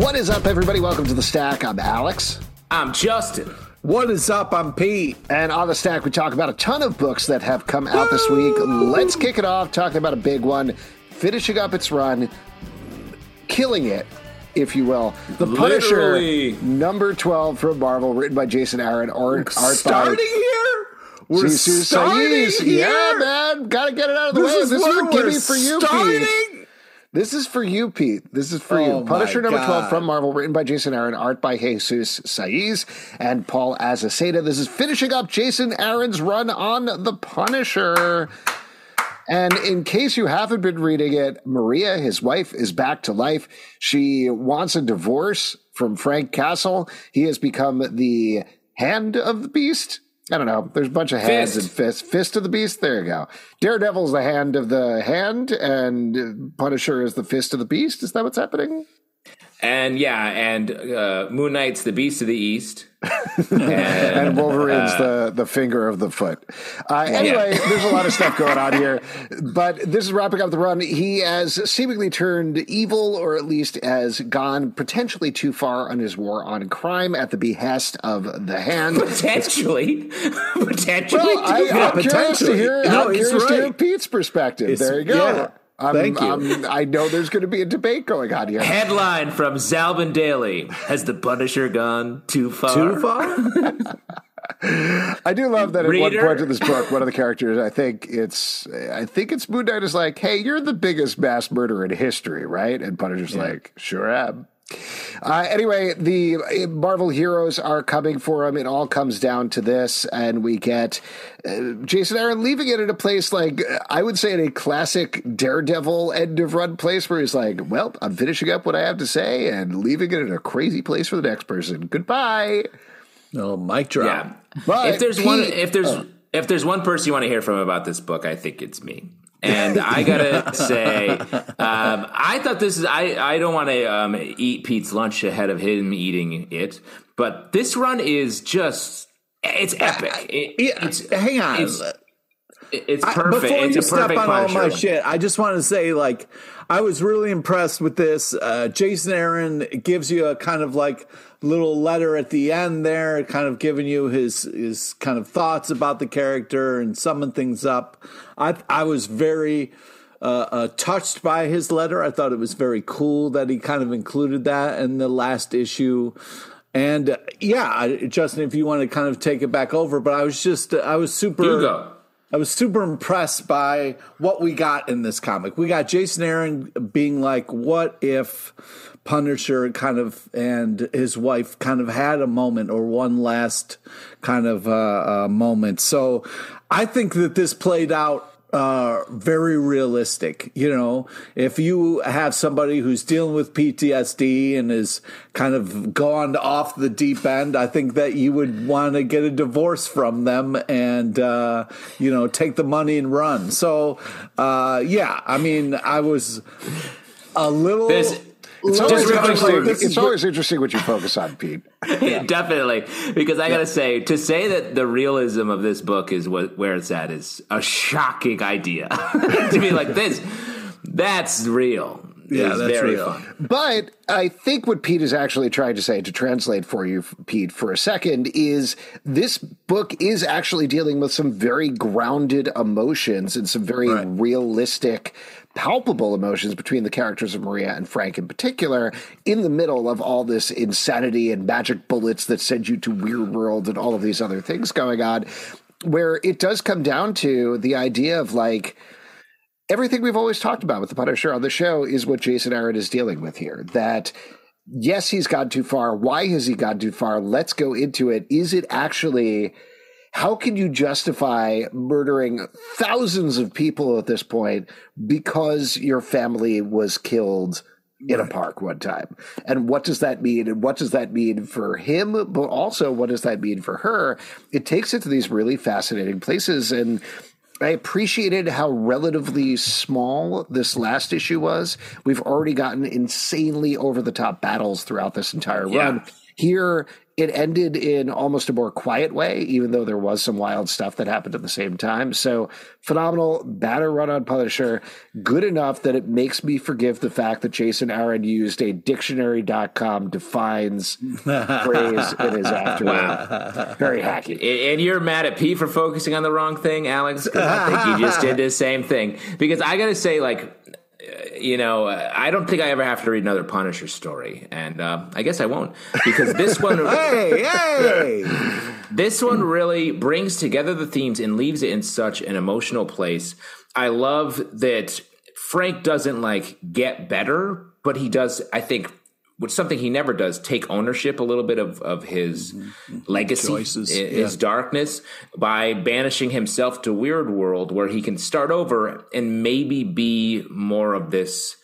What is up, everybody? Welcome to the Stack. I'm Alex. I'm Justin. What is up? I'm Pete. And on the Stack, we talk about a ton of books that have come out this week. Let's kick it off talking about a big one, finishing up its run, killing it, if you will. The Literally. Punisher, number 12 from Marvel, written by Jason Aaron, art, art Starting by here? We're Jesus starting Saiz. here? Yeah, man. Gotta get it out of the This way. is This is where a gimme we're for you, starting? Pete. This is for you, Pete. This is for Oh, you. Punisher number 12 from Marvel, written by Jason Aaron, art by Jesus Saiz and Paul Azaceta. This is finishing up Jason Aaron's run on The Punisher. And in case you haven't been reading it, Maria, his wife, is back to life. She wants a divorce from Frank Castle. He has become the hand of the beast. I don't know. There's a bunch of hands Fist. and fists. Fist of the beast. There you go. Daredevil's the hand of the hand, and Punisher is the fist of the beast. Is that what's happening? And yeah, and uh, Moon Knight's the Beast of the East. and Wolverine's the the finger of the foot. Uh, anyway, there's a lot of stuff going on here, but this is wrapping up the run. He has seemingly turned evil, or at least has gone potentially too far on his war on crime at the behest of the Hand. Potentially. Potentially. Well, I, Yeah, I'm curious to potentially. hear. No, I'm he's curious to hear right. Pete's perspective. It's- there you go. yeah. I'm- Thank you. I'm- I know there's going to be a debate going on here. Headline from Zalben Daily Has the Punisher gone too far? Too far? I do love that at one Reader? point in this book, one of the characters, I think it's, I think it's Moon Knight is like, "Hey, you're the biggest mass murderer in history, right?" And Punisher's like, "Sure am." Uh, anyway, the uh, Marvel heroes are coming for him. It all comes down to this, and we get uh, Jason Aaron leaving it in a place like I would say in a classic Daredevil end of run place, where he's like, "Well, I'm finishing up what I have to say and leaving it in a crazy place for the next person. Goodbye." No, mic drop. Yeah. But if there's one, if there's if there's one person you want to hear from about this book, I think it's me. And I gotta say, um, I thought this is. I I don't want to um, eat Pete's lunch ahead of him eating it, but this run is just. It's epic. It- Yeah, it's hang on. It's, it's I- perfect. before it's you a step perfect on all my shit, I just want to say, like, I was really impressed with this. Uh, Jason Aaron gives you a kind of like little letter at the end there, kind of giving you his his kind of thoughts about the character and summing things up. I I was very. Uh, uh, touched by his letter. I thought it was very cool that he kind of included that in the last issue. And uh, yeah, I, Justin, if you want to kind of take it back over, but I was just, I was super. I was super impressed by what we got in this comic. We got Jason Aaron being like, what if Punisher kind of and his wife kind of had a moment or one last kind of uh, uh, moment. So I think that this played out uh, very realistic. You know, if you have somebody who's dealing with PTSD and is kind of gone off the deep end, I think that you would want to get a divorce from them and, uh, you know, take the money and run. So, uh, yeah, I mean, I was a little. This- It's Just always, interesting. It's always interesting what you focus on, Pete. Definitely, because I gotta say, to say that the realism of this book is what where it's at is a shocking idea. to be like this, that's real. Yeah, that's very real. fun. But I think what Pete is actually trying to say, to translate for you, Pete, for a second, is this book is actually dealing with some very grounded emotions and some very Right. realistic, palpable emotions between the characters of Maria and Frank in particular, in the middle of all this insanity and magic bullets that send you to Weird World and all of these other things going on, where it does come down to the idea of like, everything we've always talked about with the Punisher on the show is what Jason Aaron is dealing with here. That yes, he's gone too far. Why has he gone too far? Let's go into it. Is it actually how can you justify murdering thousands of people at this point because your family was killed in a park one time? And what does that mean? And what does that mean for him? But also, what does that mean for her? It takes it to these really fascinating places. And I appreciated how relatively small this last issue was. We've already gotten insanely over the top battles throughout this entire Yeah. run. Here, it ended in almost a more quiet way, even though there was some wild stuff that happened at the same time. So phenomenal, batter run on Punisher, good enough that it makes me forgive the fact that Jason Aaron used a dictionary.com defines phrase in his afterword. Very hacky. And and you're mad at Pete for focusing on the wrong thing, Alex? 'Cause I think you just did the same thing. Because I got to say, like, you know, uh, I don't think I ever have to read another Punisher story, and uh, I guess I won't because this one, Hey, hey! this one really brings together the themes and leaves it in such an emotional place. I love that Frank doesn't like get better, but he does. I think. Which something he never does take ownership a little bit of, of his mm-hmm. Mm-hmm. legacy, Choices, his yeah. darkness by banishing himself to Weird World, where he can start over and maybe be more of this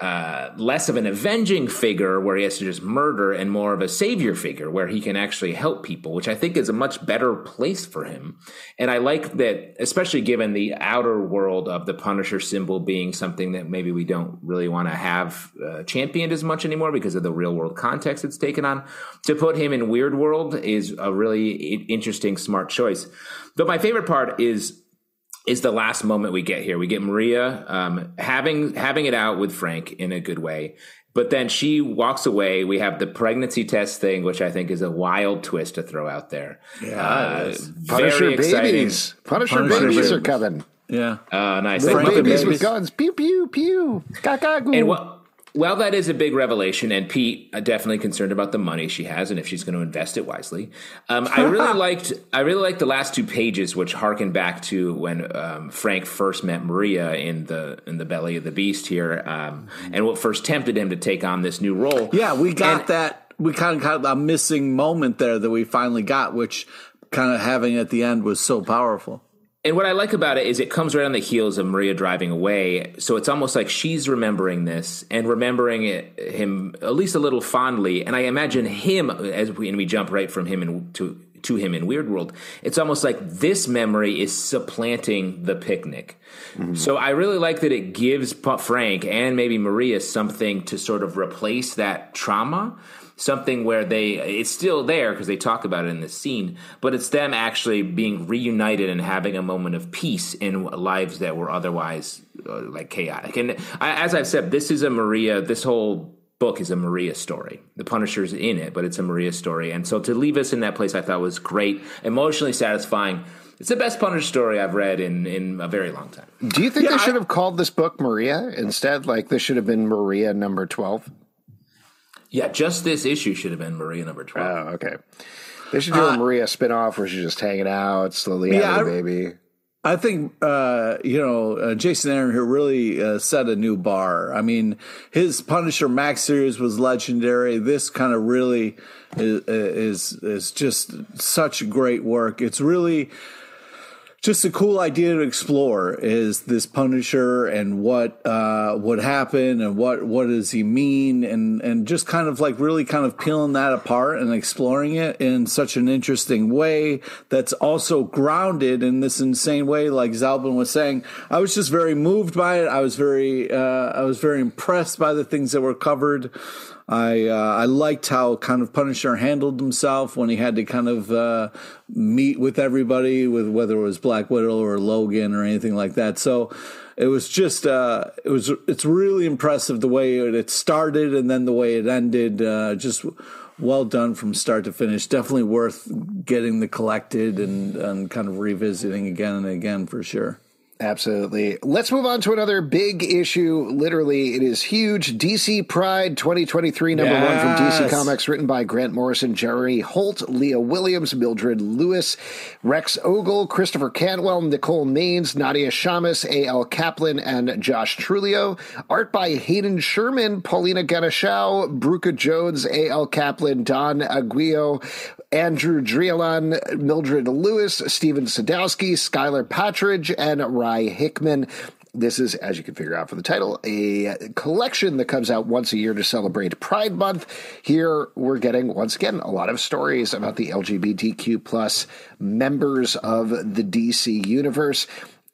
uh, less of an avenging figure where he has to just murder and more of a savior figure where he can actually help people, which I think is a much better place for him. And I like that, especially given the outer world of the Punisher symbol being something that maybe we don't really want to have uh, championed as much anymore because of the real world context it's taken on. To put him in Weird World is a really interesting, smart choice. But my favorite part is is the last moment we get here. We get Maria um, having having it out with Frank in a good way, but then she walks away. We have the pregnancy test thing, which I think is a wild twist to throw out there. Yeah, Punisher babies. Punisher, Punisher babies, babies. are coming. Yeah. Uh, nice. Little I love the babies babies. with guns. Pew, pew, pew. Gagagoo. And well, well, that is a big revelation, and Pete uh, definitely concerned about the money she has and if she's going to invest it wisely. Um, I really liked, I really liked the last two pages, which harken back to when um, Frank first met Maria in the in the belly of the beast here, um, and what first tempted him to take on this new role. Yeah, we got And- that. We kind of got a missing moment there that we finally got, which kind of having at the end was so powerful. And what I like about it is it comes right on the heels of Maria driving away. So it's almost like she's remembering this and remembering it, him at least a little fondly. And I imagine him as we and we jump right from him in, to to him in Weird World. It's almost like this memory is supplanting the picnic. Mm-hmm. So I really like that it gives Frank and maybe Maria something to sort of replace that trauma something where they it's still there because they talk about it in this scene but it's them actually being reunited and having a moment of peace in lives that were otherwise uh, like chaotic and I, as i've said this is a maria this whole book is a maria story the punisher's in it but it's a maria story and so to leave us in that place i thought was great emotionally satisfying it's the best Punisher story I've read in, in a very long time. Do you think Yeah, they I- should have called this book Maria instead? Like this should have been Maria number 12? Yeah, just this issue should have been Maria number 12. Oh, okay. They should do a Maria spinoff where she's just hanging out, slowly Yeah, having a I- baby. I think uh, you know uh, Jason Aaron here really uh, set a new bar. I mean, his Punisher Max series was legendary. This kind of really is, is is just such great work. It's really just a cool idea to explore is this Punisher and what uh, what happened and what what does he mean and and just kind of like really kind of peeling that apart and exploring it in such an interesting way that's also grounded in this insane way like Zalben was saying. I was just very moved by it. I was very uh, I was very impressed by the things that were covered I uh, I liked how kind of Punisher handled himself when he had to kind of uh, meet with everybody, with whether it was Black Widow or Logan or anything like that. So it was just uh, it was it's really impressive the way it, started and then the way it ended. Uh, just well done from start to finish. Definitely worth getting the collected and and kind of revisiting again and again for sure. Absolutely. Let's move on to another big issue. Literally, it is huge. DC Pride 2023, number yes. one from DC Comics, written by Grant Morrison, Jerry Holt, Leah Williams, Mildred Louis, Rex Ogle, Christopher Cantwell, Nicole Maines, Nadia Shammas, A.L. Kaplan, and Josh Trujillo. Art by Hayden Sherman, Paulina Ganucheau, Bruka Jones, A.L. Kaplan, Don Aguillo, Andrew Drilon, Mildred Louis, Stephen Sadowski, Skyla Patridge, and Rye Hickman. This is, as you can figure out from the title, a collection that comes out once a year to celebrate Pride Month. Here we're getting, once again, a lot of stories about the LGBTQ plus members of the DC universe.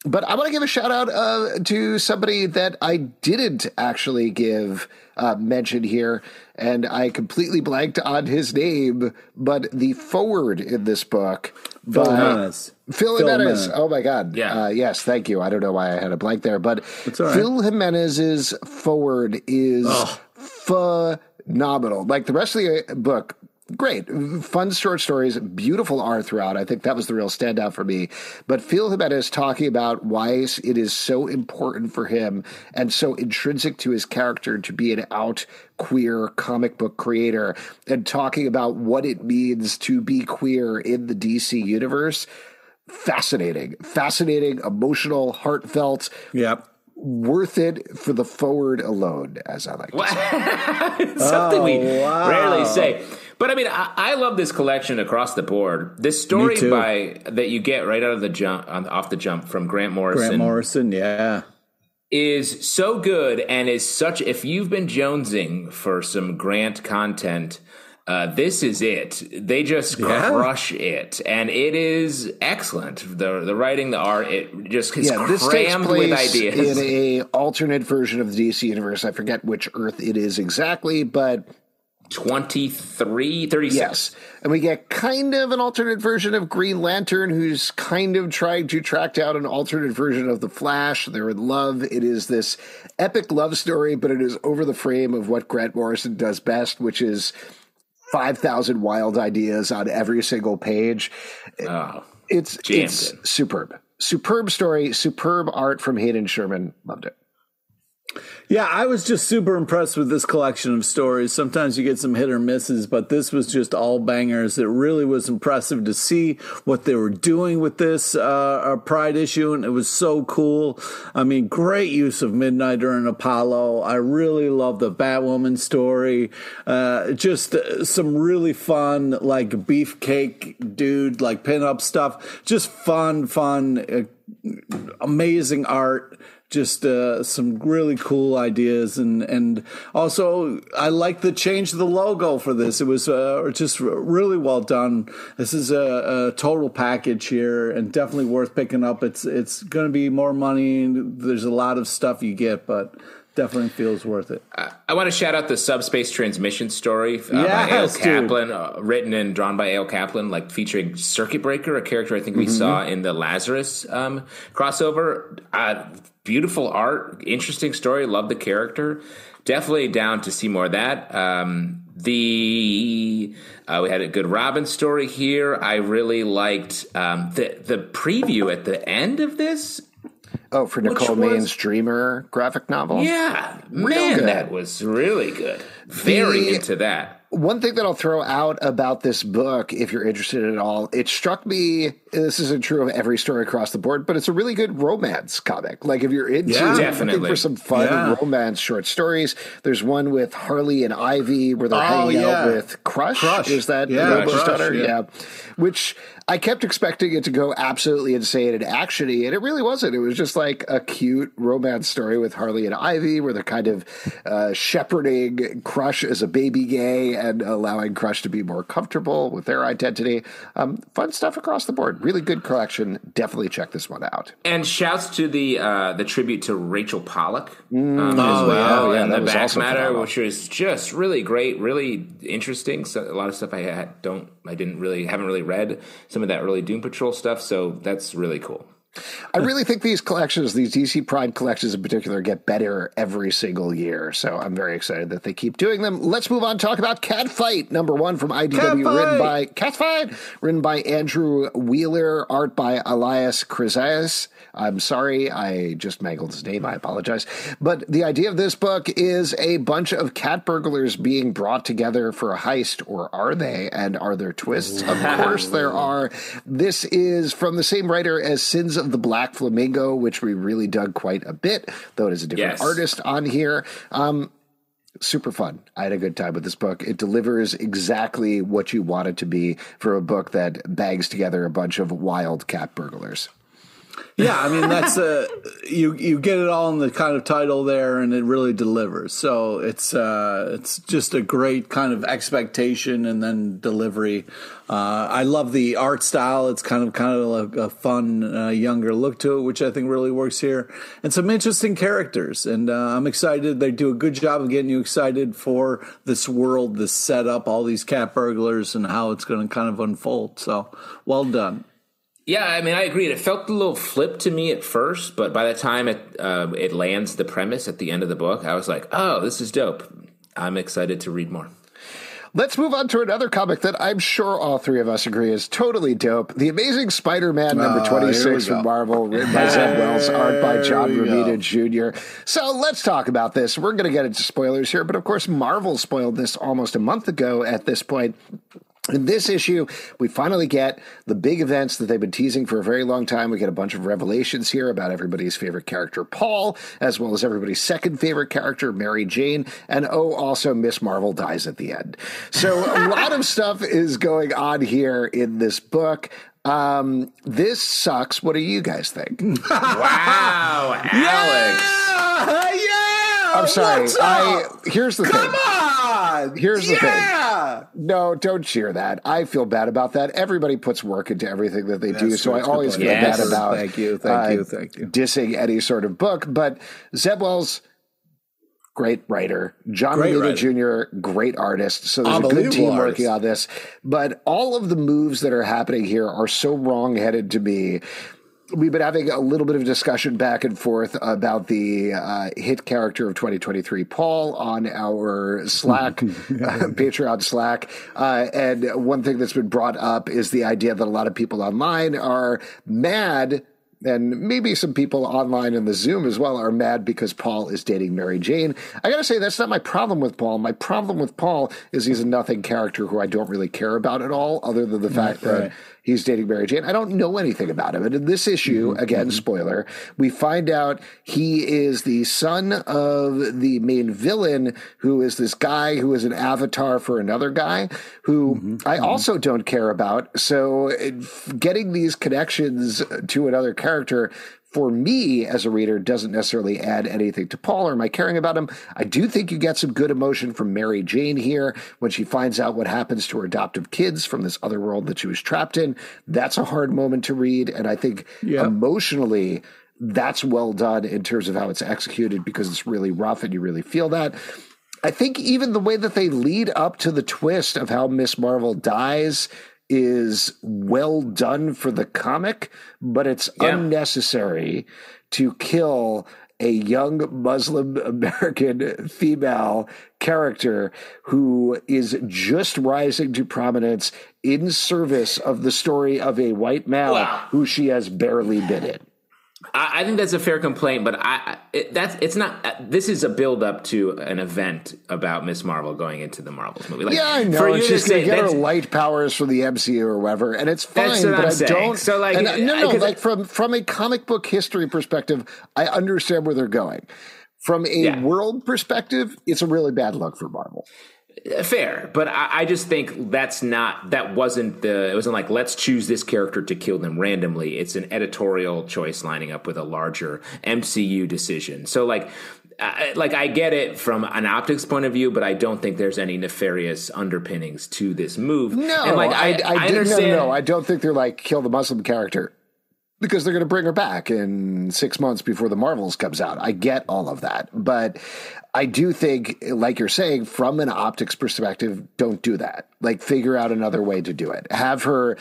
But I want to give a shout out uh, to somebody that I didn't actually give uh, mention here, and I completely blanked on his name. But the forward in this book. Phil, Phil Jimenez. Oh my God! Yeah. Uh, yes, thank you. I don't know why I had a blank there, but right. Phil Jimenez's forward is phenomenal. Like the rest of the book, great, fun short stories, beautiful art throughout. I think that was the real standout for me. But Phil Jimenez talking about why it is so important for him and so intrinsic to his character to be an out queer comic book creator and talking about what it means to be queer in the DC universe. Fascinating, fascinating, emotional, heartfelt. Yep worth it for the forward alone, as I like to say. Something oh, we wow. rarely say. But I mean, I, I, love this collection across the board. This story by that you get right out of the jump, off the jump from Grant Morrison. Grant Morrison, yeah, is so good and is such. If you've been jonesing for some Grant content. Uh, this is it. They just yeah. crush it, and it is excellent. the The writing, the art, it just is yeah, this takes place with ideas. in a alternate version of the DC universe. I forget which Earth it is exactly, but 23, 36. Yes. And we get kind of an alternate version of Green Lantern who's kind of trying to track down an alternate version of The Flash. They're in love. It is this epic love story, but it is over the frame of what Grant Morrison does best, which is 5,000 wild ideas on every single page. Oh, it's it's superb. Superb story, superb art from Hayden Sherman. Loved it. Yeah, I was just super impressed with this collection of stories. Sometimes you get some hit or misses, but this was just all bangers. It really was impressive to see what they were doing with this uh, Pride issue, and it was so cool. I mean, great use of Midnighter and Apollo. I really love the Batwoman story. Uh, just some really fun, like beefcake dude, like pinup stuff. Just fun, fun, uh, amazing art just uh, some really cool ideas and and also I like the change of the logo for this. It was uh, just really well done. This is a, a, total package here and definitely worth picking up. It's it's going to be more money. There's a lot of stuff you get, but definitely feels worth it. I, I want to shout out the subspace transmission story uh, yes, by A.L. Kaplan, uh, written and drawn by A.L. Kaplan, like featuring Circuit Breaker, a character I think we mm-hmm. saw in the Lazarus um, crossover. Beautiful art, interesting story. Love the character. Definitely down to see more of that. Um, the uh, we had a good Robin story here. I really liked um, the the preview at the end of this. Oh, for Nicole Maines' Dreamer graphic novel. Yeah, Real man, good. that was really good. Very the, into that one thing that I'll throw out about this book, if you're interested at all, it struck me. This isn't true of every story across the board, but it's a really good romance comic. Like if you're into yeah, definitely. looking for some fun yeah. romance short stories, there's one with Harley and Ivy where they're oh, hanging yeah. out with Crush. Crush. Is that yeah, Crush, daughter? Yeah. Which I kept expecting it to go absolutely insane and actiony, and it really wasn't. It was just like a cute romance story with Harley and Ivy, where they're kind of uh, shepherding Crush as a baby gay and allowing Crush to be more comfortable with their identity. Um, fun stuff across the board. Really good collection. Definitely check this one out. And shouts to the uh, the tribute to Rachel Pollack mm. um, oh, as well, yeah, and the back matter, phenomenal. which was just really great, really interesting. So a lot of stuff I don't, I didn't really, haven't really read some of that early Doom Patrol stuff. So that's really cool. I really think these collections, these DC Pride collections in particular, get better every single year. So I'm very excited that they keep doing them. Let's move on. Talk about Catfight, number one from IDW, written by Catfight, written by Andrew Wheeler, art by Elias Chrysaeus. I'm sorry, I just mangled his name. I apologize. But the idea of this book is a bunch of cat burglars being brought together for a heist, or are they? And are there twists? Of course there are. This is from the same writer as Sins of the Black Flamingo, which we really dug quite a bit, though it is a different Yes. artist on here. Um, super fun. I had a good time with this book. It delivers exactly what you want it to be for a book that bags together a bunch of wild cat burglars. Yeah, I mean that's uh you you get it all in the kind of title there, and it really delivers. So it's uh it's just a great kind of expectation and then delivery. Uh, I love the art style. It's kind of kind of a, a fun uh, younger look to it, which I think really works here, and some interesting characters. And uh, I'm excited. They do a good job of getting you excited for this world, this setup, all these cat burglars, and how it's going to kind of unfold. So well done. Yeah, I mean, I agree. It felt a little flip to me at first, but by the time it uh, it lands the premise at the end of the book, I was like, "Oh, this is dope." I'm excited to read more. Let's move on to another comic that I'm sure all three of us agree is totally dope. The Amazing Spider-Man number Oh, 26 we from Marvel, written by Zeb Wells, art by John Here Romita Jr. So let's talk about this. We're going to get into spoilers here, but of course Marvel spoiled this almost a month ago at this point. In this issue, we finally get the big events that they've been teasing for a very long time. We get a bunch of revelations here about everybody's favorite character, Paul, as well as everybody's second favorite character, Mary Jane. And oh, also Miss Marvel dies at the end. So a lot of stuff is going on here in this book. Um, this sucks. What do you guys think? Wow, Alex. Yeah, yeah. I'm sorry. What's I here's the Come thing. on. Here's the thing. Yeah. No, don't cheer that. I feel bad about that. Everybody puts work into everything that they do, so. I It's a good always feel Yes. bad about. Thank you, thank you, uh, thank you. Dissing any sort of book, but Zeb Wells, great writer. John Great Romita Jr., great artist. So there's a good team artist. working on this. But all of the moves that are happening here are so wrong-headed to me we've been having a little bit of discussion back and forth about the uh, hit character of 2023, Paul, on our Slack, uh, Patreon Slack. Uh, and one thing that's been brought up is the idea that a lot of people online are mad. And maybe some people online in the Zoom as well are mad because Paul is dating Mary Jane. I gotta say, that's not my problem with Paul. My problem with Paul is he's a nothing character who I don't really care about at all, other than the fact that right. He's dating Mary Jane. I don't know anything about him. And in this issue, mm-hmm. again, mm-hmm. spoiler, we find out he is the son of the main villain, who is this guy who is an avatar for another guy who mm-hmm. I also don't care about. So uh, getting these connections to another character for me as a reader doesn't necessarily add anything to Paul or my caring about him. I do think you get some good emotion from Mary Jane here when she finds out what happens to her adoptive kids from this other world that she was trapped in. That's a hard moment to read. And I think Yeah. emotionally, that's well done in terms of how it's executed because it's really rough and you really feel that. I think even the way that they lead up to the twist of how Miss Marvel dies is well done for the comic, but it's Yeah. unnecessary to kill a young Muslim American female character who is just rising to prominence in service of the story of a white male Wow. who she has barely been in. I, I think that's a fair complaint, but I, it, that's it's not. uh, This is a build up to an event about Miss Marvel going into the Marvels movie. Like, Yeah, I know. For you to going say to get her light powers from the MCU or whatever, and it's fine. But I'm I saying. don't. So, like, and no, no. Like from from a comic book history perspective, I understand where they're going. From a Yeah. world perspective, it's a really bad look for Marvel. Fair, but I, I just think that's not that wasn't the it wasn't like let's choose this character to kill them randomly. It's an editorial choice lining up with a larger MCU decision. So like. I, like I get it from an optics point of view, but I don't think there's any nefarious underpinnings to this move. No, and like I, I, I, understand. No, no, I don't think they're like kill the Muslim character because they're going to bring her back in six months before the Marvels comes out. I get all of that, but I do think, like you're saying, from an optics perspective, don't do that. Like, figure out another way to do it. Have her.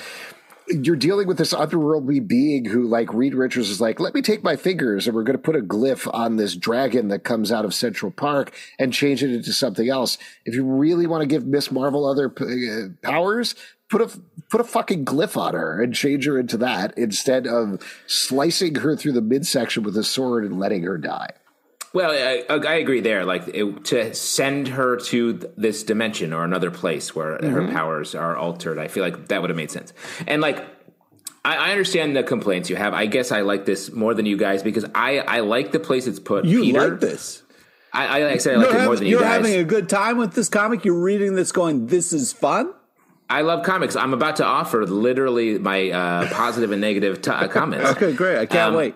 you're dealing with this otherworldly being who, like Reed Richards, is like, let me take my fingers and we're going to put a glyph on this dragon that comes out of Central Park and change it into something else. If you really want to give Miss Marvel other uh, powers, put a put a fucking glyph on her and change her into that instead of slicing her through the midsection with a sword and letting her die. Well, I, I agree there. Like it, to send her to this dimension or another place where mm-hmm. her powers are altered, I feel like that would have made sense. And like, I, I, understand the complaints you have. I guess I like this more than you guys because I, I like the place it's put. You Peter. like this? I, I like I said I like it more than you guys. You're having a good time with this comic. You're reading this, going, "This is fun." I love comics. I'm about to offer literally my uh, positive and negative t- uh, comments. okay, great. I can't um, wait.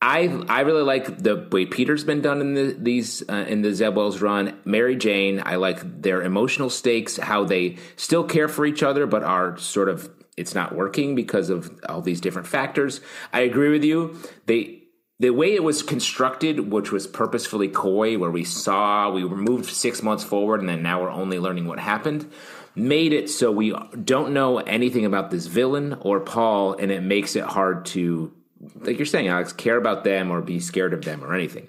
I I really like the way Peter's been done in the, these uh, in the Zeb Wells run. Mary Jane, I like their emotional stakes, how they still care for each other, but are sort of it's not working because of all these different factors. I agree with you. They the way it was constructed, which was purposefully coy, where we saw we were moved six months forward, and then now we're only learning what happened, made it so we don't know anything about this villain or Paul, and it makes it hard to like you're saying, Alex, care about them or be scared of them or anything.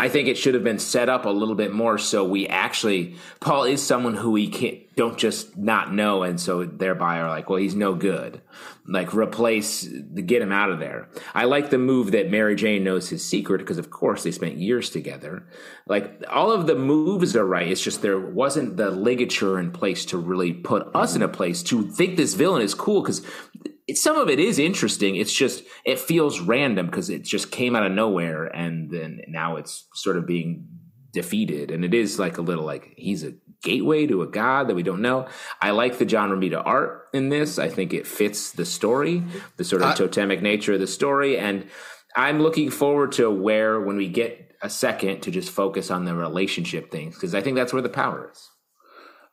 I think it should have been set up a little bit more so we actually Paul is someone who we can't don't just not know and so thereby are like, well, he's no good. Like replace get him out of there. I like the move that Mary Jane knows his secret because of course they spent years together. Like all of the moves are right. It's just there wasn't the ligature in place to really put us in a place to think this villain is cool because some of it is interesting. It's just it feels random because it just came out of nowhere, and then now it's sort of being defeated. And it is like a little like he's a gateway to a god that we don't know. I like the John Romita art in this. I think it fits the story, the sort of totemic nature of the story, and I'm looking forward to where when we get a second to just focus on the relationship things because I think that's where the power is.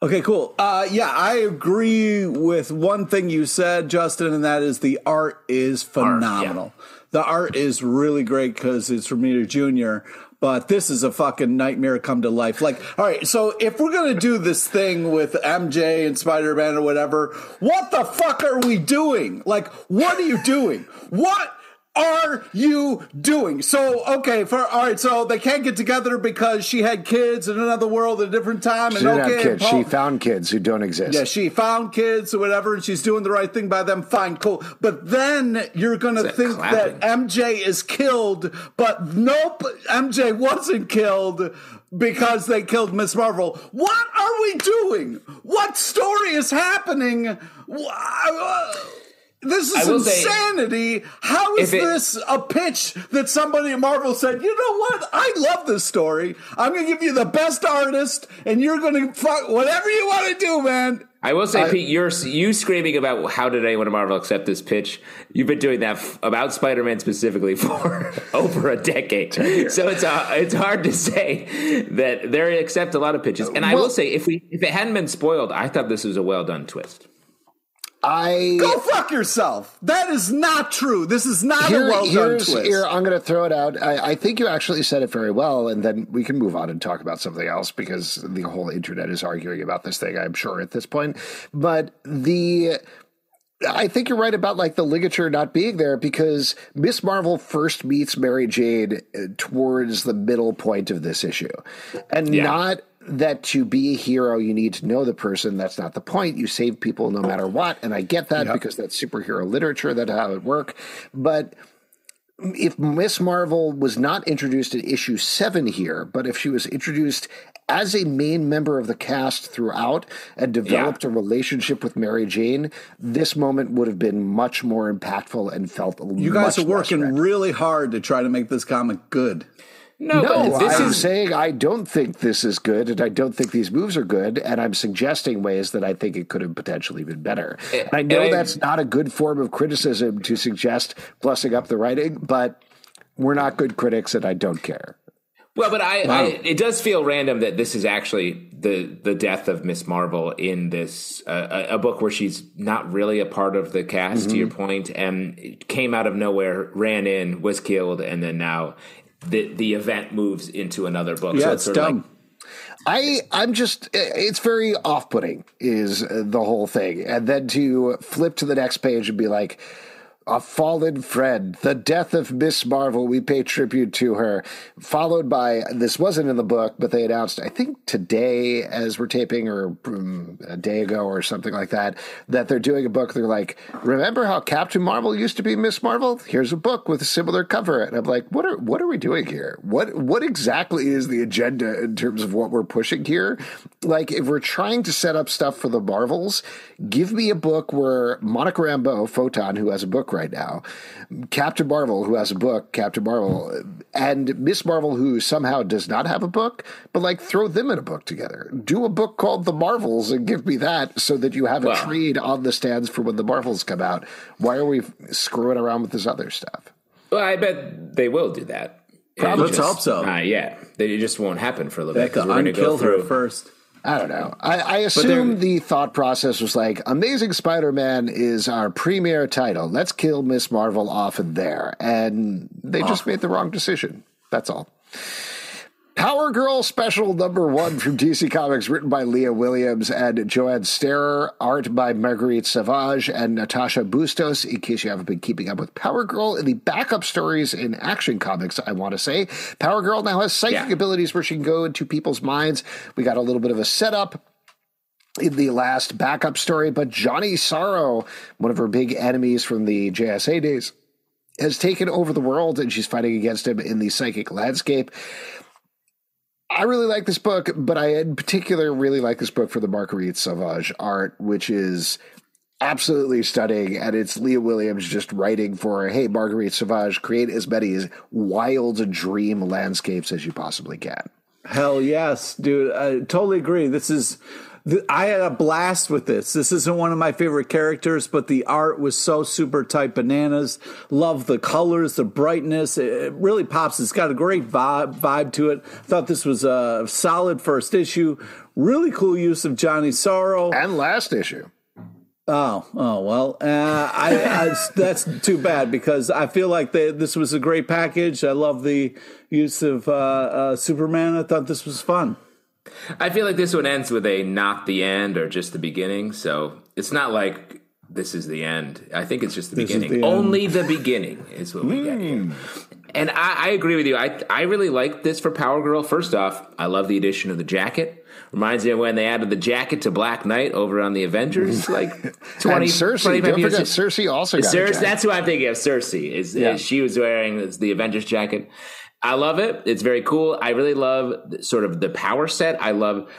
Okay, cool. Uh, yeah, I agree with one thing you said, Justin, and that is the art is phenomenal. Art, yeah. The art is really great because it's from Romita Jr., but this is a fucking nightmare come to life. Like, all right, so if we're gonna do this thing with MJ and Spider Man or whatever, what the fuck are we doing? Like, what are you doing? What are you doing? So, okay, for all right, so they can't get together because she had kids in another world at a different time. She and didn't okay, have kids. Paul, she found kids who don't exist. Yeah, she found kids or whatever, and she's doing the right thing by them. Fine, cool. But then you're going to think clapping? that MJ is killed, but nope, MJ wasn't killed because they killed Miss Marvel. What are we doing? What story is happening? Uh, This is insanity. Say, How is it, this a pitch that somebody at Marvel said, you know what? I love this story. I'm going to give you the best artist, and you're going to fuck whatever you want to do, man. I will say, I, Pete, you're you screaming about how did anyone at Marvel accept this pitch? You've been doing that f- about Spider-Man specifically for over a decade, so it's uh, it's hard to say that they accept a lot of pitches. And I will say, if we if it hadn't been spoiled, I thought this was a well done twist. I go fuck yourself. That is not true. This is not here, a well done twist. Here, I'm going to throw it out. I, I, think you actually said it very well, and then we can move on and talk about something else because the whole internet is arguing about this thing. I'm sure at this point, but the I think you're right about like the ligature not being there because Miss Marvel first meets Mary Jane uh, towards the middle point of this issue, and yeah. not that to be a hero, you need to know the person. That's not the point. You save people no matter what. And I get that yep. because that's superhero literature. That's how it work. But if Miss Marvel was not introduced in issue seven here, but if she was introduced as a main member of the cast throughout and developed yeah. a relationship with Mary Jane, this moment would have been much more impactful and felt. A lot more. You guys are working really hard to try to make this comic good. No, no this I'm is... saying I don't think this is good, and I don't think these moves are good, and I'm suggesting ways that I think it could have potentially been better. Eh, and I know and that's not a good form of criticism to suggest blessing up the writing, but we're not good critics, and I don't care. Well, but I, wow. I, it does feel random that this is actually the the death of Miss Marvel in this uh, a, a, book where she's not really a part of the cast. Mm-hmm. To your point, and came out of nowhere, ran in, was killed, and then now the the event moves into another book. Yeah, so it's, it's dumb. Like, I I'm just it's very off-putting is the whole thing, and then to flip to the next page and be like, a fallen friend, the death of Miss Marvel. We pay tribute to her. Followed by this wasn't in the book, but they announced I think today as we're taping or um, a day ago or something like that that they're doing a book. They're like, remember how Captain Marvel used to be Miss Marvel? Here's a book with a similar cover. And I'm like, what are what are we doing here? What what exactly is the agenda in terms of what we're pushing here? Like if we're trying to set up stuff for the Marvels, give me a book where Monica Rambeau, Photon, who has a book right now, Captain Marvel, who has a book, Captain Marvel, and Miss Marvel, who somehow does not have a book, but like throw them in a book together. Do a book called The Marvels and give me that so that you have a Well- trade on the stands for when the Marvels come out. Why are we screwing around with this other stuff? Well, I bet they will do that. Probably. Let's hope so. Not yet. They- It just won't happen for a little bit Becca because we're going to go her through. first. I don't know. I, I assume the thought process was like, Amazing Spider Man is our premier title. Let's kill Miss Marvel off of there. And they just ah. made the wrong decision. That's all. Power Girl Special number one from DC Comics, written by Leah Williams and Joanne Starer, art by Marguerite Sauvage and Natacha Bustos. In case you haven't been keeping up with Power Girl in the backup stories in Action Comics, I want to say Power Girl now has psychic Yeah. abilities where she can go into people's minds. We got a little bit of a setup in the last backup story, but Johnny Sorrow, one of her big enemies from the JSA days, has taken over the world and she's fighting against him in the psychic landscape. I really like this book, but I in particular really like this book for the Marguerite Sauvage art, which is absolutely stunning. And it's Leah Williams just writing for, hey, Marguerite Sauvage, create as many wild dream landscapes as you possibly can. Hell yes, dude. I totally agree. This is. Th- I had a blast with this. This isn't one of my favorite characters, but the art was so super tight bananas. Love the colors, the brightness. It, it really pops. It's got a great vibe, vibe to it. I thought this was a solid first issue. Really cool use of Johnny Sorrow. And last issue. Oh, oh well. Uh, I, I that's too bad because I feel like they, this was a great package. I love the use of uh, uh, Superman. I thought this was fun. I feel like this one ends with a not the end or just the beginning. So it's not like this is the end. I think it's just the This beginning. the. Only the beginning is what we get here. Hmm. And I, I agree with you. I I really like this for Power Girl. First off, I love the addition of the jacket. Reminds me of when they added the jacket to Black Knight over on the Avengers, like 20, and Sersi, 25 don't years forget, Sersi also got Sersi, that's who I'm thinking of. Sersi is, Yeah. is she was wearing the Avengers jacket. I love it. It's very cool. I really love sort of the power set. I love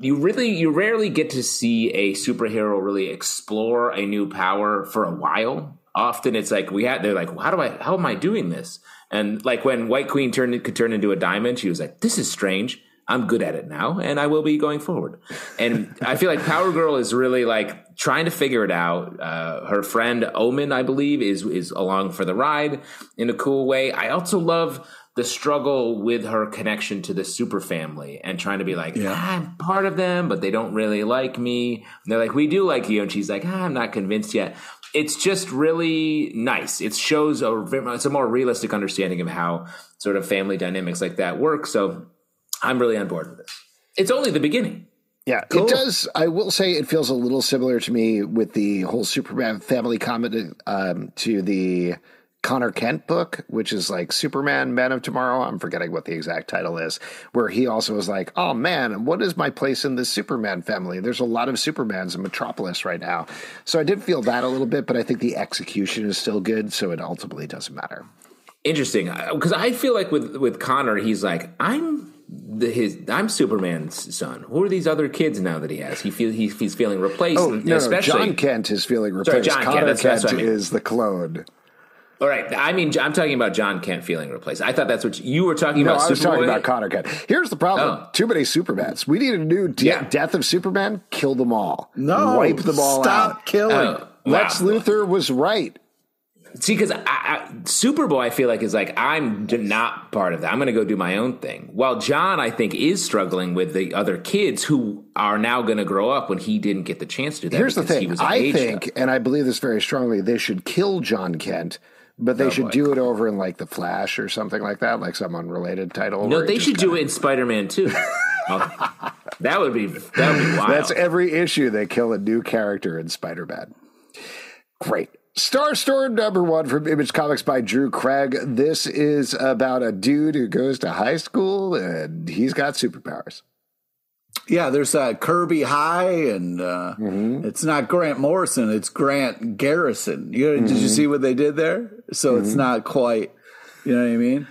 you really you rarely get to see a superhero really explore a new power for a while. Often it's like we had they're like, how do I how am I doing this? And like when White Queen turned could turn into a diamond, she was like, this is strange. I'm good at it now, and I will be going forward. And I feel like Power Girl is really like trying to figure it out. Uh, her friend Omen, I believe, is is along for the ride in a cool way. I also love the struggle with her connection to the super family and trying to be like, "Ah, I'm part of them, but they don't really like me. And they're like, we do like you. And she's like, ah, I'm not convinced yet. It's just really nice. It shows a, it's a more realistic understanding of how sort of family dynamics like that work. So I'm really on board with this. It's only the beginning. Yeah, it does. I will say it feels a little similar to me with the whole Superman family comment um, to the Connor Kent book, which is like Superman Man of Tomorrow. I'm forgetting what the exact title is, where he also was like, oh man, what is my place in the Superman family? There's a lot of Supermans in Metropolis right now. So I did feel that a little bit, but I think the execution is still good, so it ultimately doesn't matter. Interesting, because I feel like with with Connor, he's like, I'm the, his I'm Superman's son. Who are these other kids now that he has? He feel he, he's feeling replaced, Oh, no, no, especially Jon Kent is feeling replaced. Jon Kent, Connor that's- that's Kent what I mean. is the clone. All right, I mean, I'm talking about Jon Kent feeling replaced. I thought that's what you, you were talking No, about. I was talking Superboy. about Connor Kent. Here's the problem: Oh. too many Supermans. We need a new de- Yeah. death of Superman. Kill them all. No, wipe them all stop out. killing. Oh, Lex wow. Luthor was right. See, because I, I, Superboy, I feel like is like I'm not part of that. I'm going to go do my own thing. While Jon, I think, is struggling with the other kids who are now going to grow up when he didn't get the chance to do that. Here's the thing: was I think, and I believe this very strongly, they should kill Jon Kent, but they oh, should boy. do it over in like the Flash or something like that, like some unrelated title. no, they should do it in Spider-Man too. Oh, that would be that would be wild. That's every issue they kill a new character in Spider Man. Great. Starstorm number one from Image Comics by Drew Craig. This is about a dude who goes to high school and he's got superpowers. Yeah, there's uh, Kirby High, and uh, Mm-hmm. it's not Grant Morrison; it's Grant Garrison. You Did Mm-hmm. you see what they did there? So it's not quite. You know what I mean?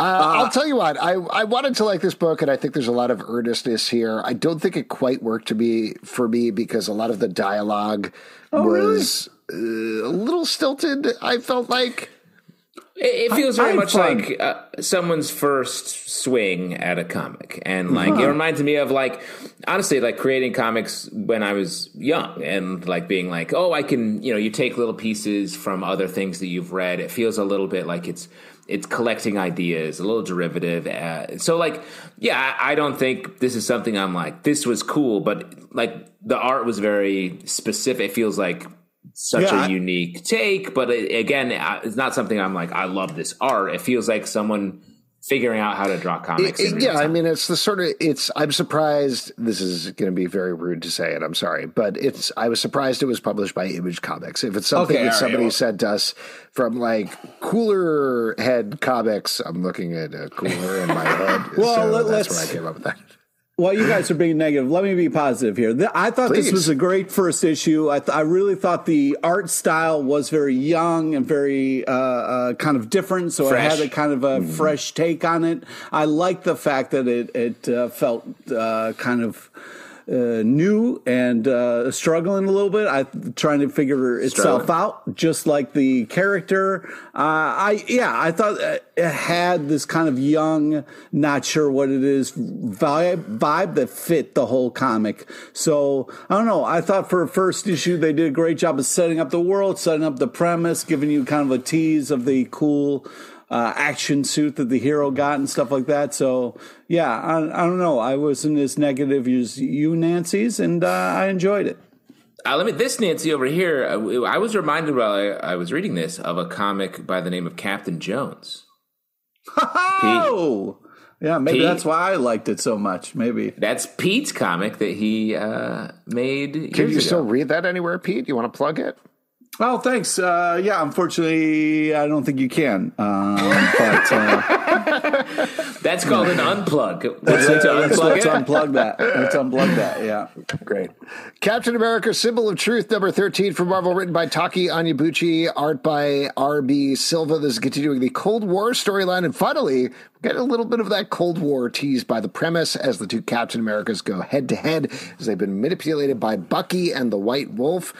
Uh, I'll tell you what, I, I wanted to like this book, and I think there's a lot of earnestness here. I don't think it quite worked to me for me because a lot of the dialogue was uh, a little stilted. I felt like. It, it feels I- very I much fun. like uh, someone's first swing at a comic, and like Uh-huh. it reminds me of like honestly, like creating comics when I was young, and like being like, oh, I can, you know, you take little pieces from other things that you've read. It feels a little bit like it's it's collecting ideas, a little derivative. Uh, so like, yeah, I, I don't think this is something I'm like this was cool, but like the art was very specific. It feels like such Yeah, a I- unique take, but it, again, it's not something I'm like I love this art. It feels like someone figuring out how to draw comics. in real yeah, I mean, it's the sort of it's. I'm surprised. This is going to be very rude to say it. I'm sorry, but it's. I was surprised it was published by Image Comics. If it's something Okay, that right, somebody well- sent us from like Cooler Head Comics, I'm looking at a cooler in my head. Well, so let- that's let's- where I came up with that. Well, you guys are being negative. Let me be positive here. I thought Please. this was a great first issue. I, th- I really thought the art style was very young and very uh, uh, kind of different. So Fresh. it had a kind of a fresh take on it. I like the fact that it it uh, felt uh, kind of. Uh, new and uh, struggling a little bit. I trying to figure itself Struggling. out, just like the character. Uh, I yeah, I thought it had this kind of young, not sure what it is vibe vibe that fit the whole comic. So I don't know. I thought for a first issue they did a great job of setting up the world, setting up the premise, giving you kind of a tease of the cool. Uh, action suit that the hero got and stuff like that. So yeah, I, I don't know. I wasn't as negative as you, Nancy's, and uh, I enjoyed it. Uh, let me this Nancy over here. Uh, I was reminded while I, I was reading this of a comic by the name of Captain Jones. Oh, yeah. Maybe Pete. that's why I liked it so much. Maybe. That's Pete's comic that he uh, made. Can years you ago. still read that anywhere, Pete? You want to plug it? Oh, thanks. Uh, yeah, unfortunately, I don't think you can. Um, but uh, That's called an unplug. Would let's, you like to let's, unplug let's unplug that. Let's unplug that. Yeah. Great. Captain America: Symbol of Truth, number thirteen from Marvel, written by Tochi Onyebuchi, art by R.B. Silva. This is continuing the Cold War storyline, and finally, we get a little bit of that Cold War teased by the premise as the two Captain Americas go head to head as they've been manipulated by Bucky and the White Wolf.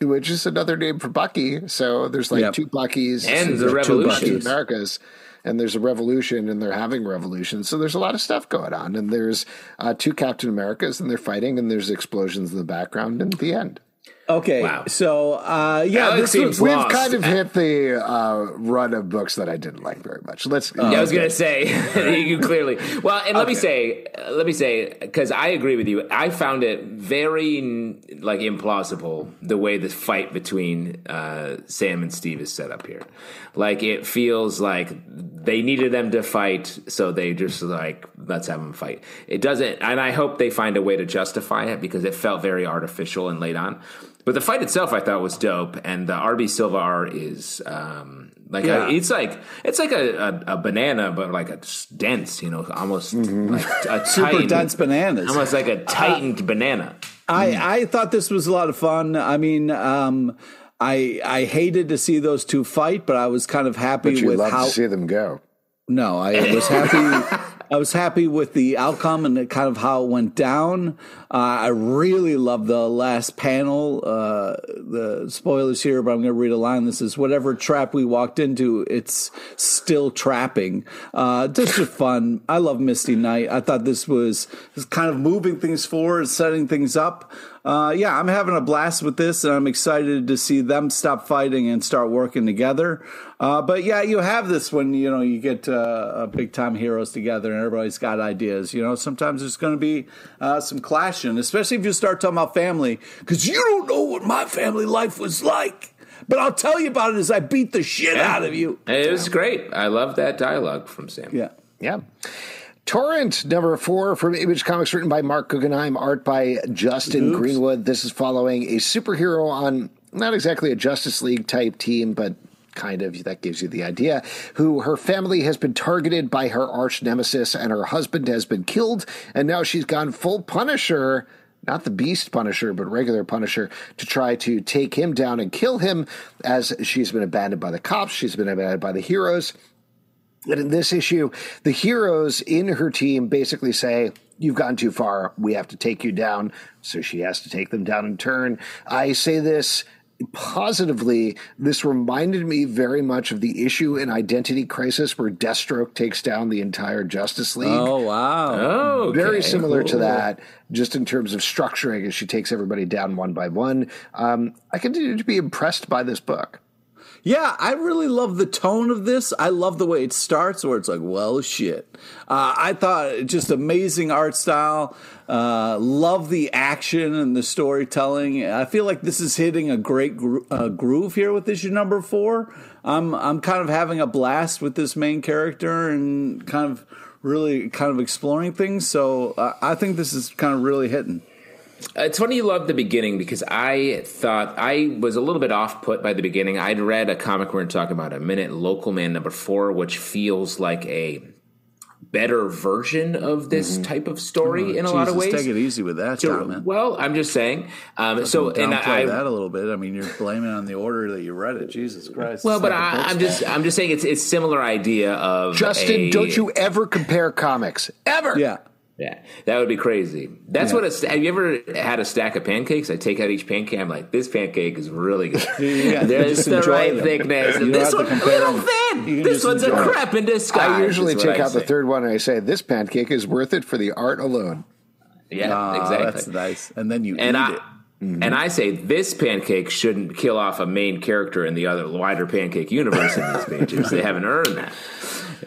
Which is another name for Bucky. So there's like Yep. two Buckys And the two revolution. Bucky Americas and there's a revolution and they're having revolutions. So there's a lot of stuff going on. And there's uh, two Captain Americas and they're fighting and there's explosions in the background and the end. Okay. Wow. So, uh, yeah, Alex this seems was, We've Lost. kind of hit the uh, run of books that I didn't like very much. Let's. Yeah, I was gonna say you clearly. Well, and let me say, uh, let me say, because I agree with you. I found it very like implausible the way the fight between uh, Sam and Steve is set up here. Like it feels like they needed them to fight, so they just like let's have them fight. It doesn't, and I hope they find a way to justify it because it felt very artificial and late on. But the fight itself, I thought was dope, and the RB Silva art is um, like Yeah. a, it's like it's like a, a, a banana, but like a dense, you know, almost like a Super tightened, dense bananas. almost like a tightened banana. I, I thought this was a lot of fun. I mean, um, I I hated to see those two fight, but I was kind of happy but you with love how to see them go. No, I was happy. I was happy with the outcome and kind of how it went down. Uh, I really love the last panel. Uh, the spoilers here, but I'm going to read a line. This is whatever trap we walked into, it's still trapping. Uh, just fun. I love Misty Knight. I thought this was kind of moving things forward, setting things up. Uh, yeah, I'm having a blast with this, and I'm excited to see them stop fighting and start working together. Uh, but yeah, you have this when you know you get uh, big time heroes together, and everybody's got ideas. You know, sometimes there's going to be uh, some clashing, especially if you start talking about family, because you don't know what my family life was like. But I'll tell you about it as I beat the shit out of you. It was great. I love that dialogue from Sam. Yeah. Yeah. Torrent, number four from Image Comics, written by Marc Guggenheim, art by Justin Oops. Greenwood. This is following a superhero on not exactly a Justice League type team, but kind of that gives you the idea. Who her family has been targeted by her arch nemesis, and her husband has been killed, and now she's gone full Punisher. Not the Beast Punisher, but regular Punisher, to try to take him down and kill him as she's been abandoned by the cops. She's been abandoned by the heroes. And in this issue, the heroes in her team basically say, You've gone too far. We have to take you down. So she has to take them down in turn. I say this positively. This reminded me very much of the issue in Identity Crisis where Deathstroke takes down the entire Justice League. Oh wow! Oh, Very similar to that, just in terms of structuring as she takes everybody down one by one. Um, I continue to be impressed by this book. Yeah, I really love the tone of this. I love the way it starts, where it's like, well, shit. Uh, I thought just amazing art style. Uh, love the action and the storytelling. I feel like this is hitting a great gro- uh, groove here with issue number four. I'm I'm kind of having a blast with this main character and kind of really kind of exploring things. So uh, I think this is kind of really hitting. It's funny you love the beginning because I thought I was a little bit off put by the beginning. I'd read a comic we're talking about a minute, Local Man number four, which feels like a better version of this type of story in a lot of ways. Take it easy with that, John, man. Well, I'm just saying. Um, so, and downplay I, that a little bit. I mean, you're blaming on the order that you read it. Jesus Christ! well, but like a I, book's I'm just, I'm just saying it's it's similar idea of Justin, a- don't you ever compare comics. Ever. Yeah. Yeah, that would be crazy. That's what a sta- have you ever had a stack of pancakes? I take out each pancake. I'm like, this pancake is really good. Yeah, There's the right them. thickness. Don't This have to one, a little thin. This one's a crap in disguise. I usually take I out the third one and I say, this pancake is worth it for the art alone. Yeah, Ah, exactly. That's nice. And then you and eat I it. and I say this pancake shouldn't kill off a main character in the other wider pancake universe in these pages. they haven't earned that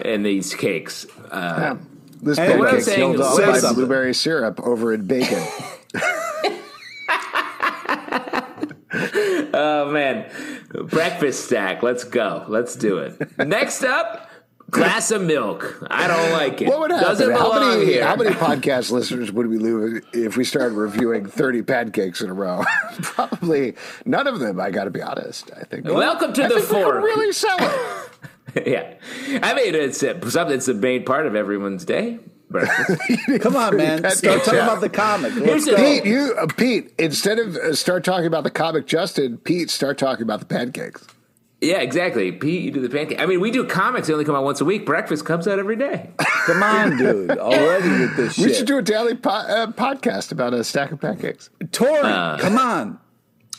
in these cakes. Uh, This Hey, what I'm pancake saying- killed off by something. blueberry syrup over in bacon. Oh man, breakfast stack. Let's go. Let's do it. Next up, glass of milk. I don't like it. what would happen? Doesn't How many, here. how many podcast listeners would we lose if we started reviewing 30 pancakes in a row? Probably none of them, I got to be honest. I think. Welcome to I the think we could really sell it. yeah, I mean it's uh, something. It's the main part of everyone's day. Breakfast. Come on, man. Start talking yeah. about the comic. Let's Here's go. Pete, you, uh, Pete, instead of uh, start talking about the comic Justin, Pete, start talking about the pancakes. yeah, exactly. Pete, you do the pancake. I mean, we do comics. They only come out once a week. Breakfast comes out every day. Come on, dude. Already with this We should do a daily po- uh, podcast about a stack of pancakes. Tori, come on.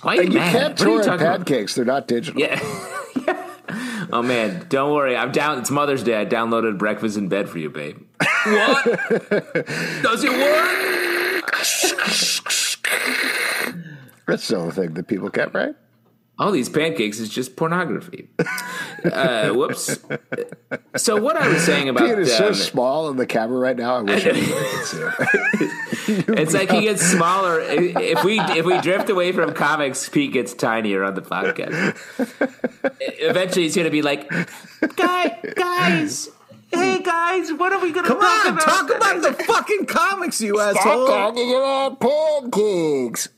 Why are you, And you can't What are you torrent talking about? pancakes; they're not digital. Yeah. Oh man, don't worry. I'm down. It's Mother's Day. I downloaded Breakfast in Bed for you, babe. What? Does it work? That's the only thing that people get right. All these pancakes is just pornography. Uh, whoops. So what I was saying about Pete is so um, small in the camera right now. I wish everybody could see it. It's like he gets smaller. If we if we drift away from comics, Pete gets tinier on the podcast. Eventually, he's going to be like, "Guy, guys, hey guys, what are we going to Come talk on. about?" Talk about the fucking comics, you asshole. talking about pancakes.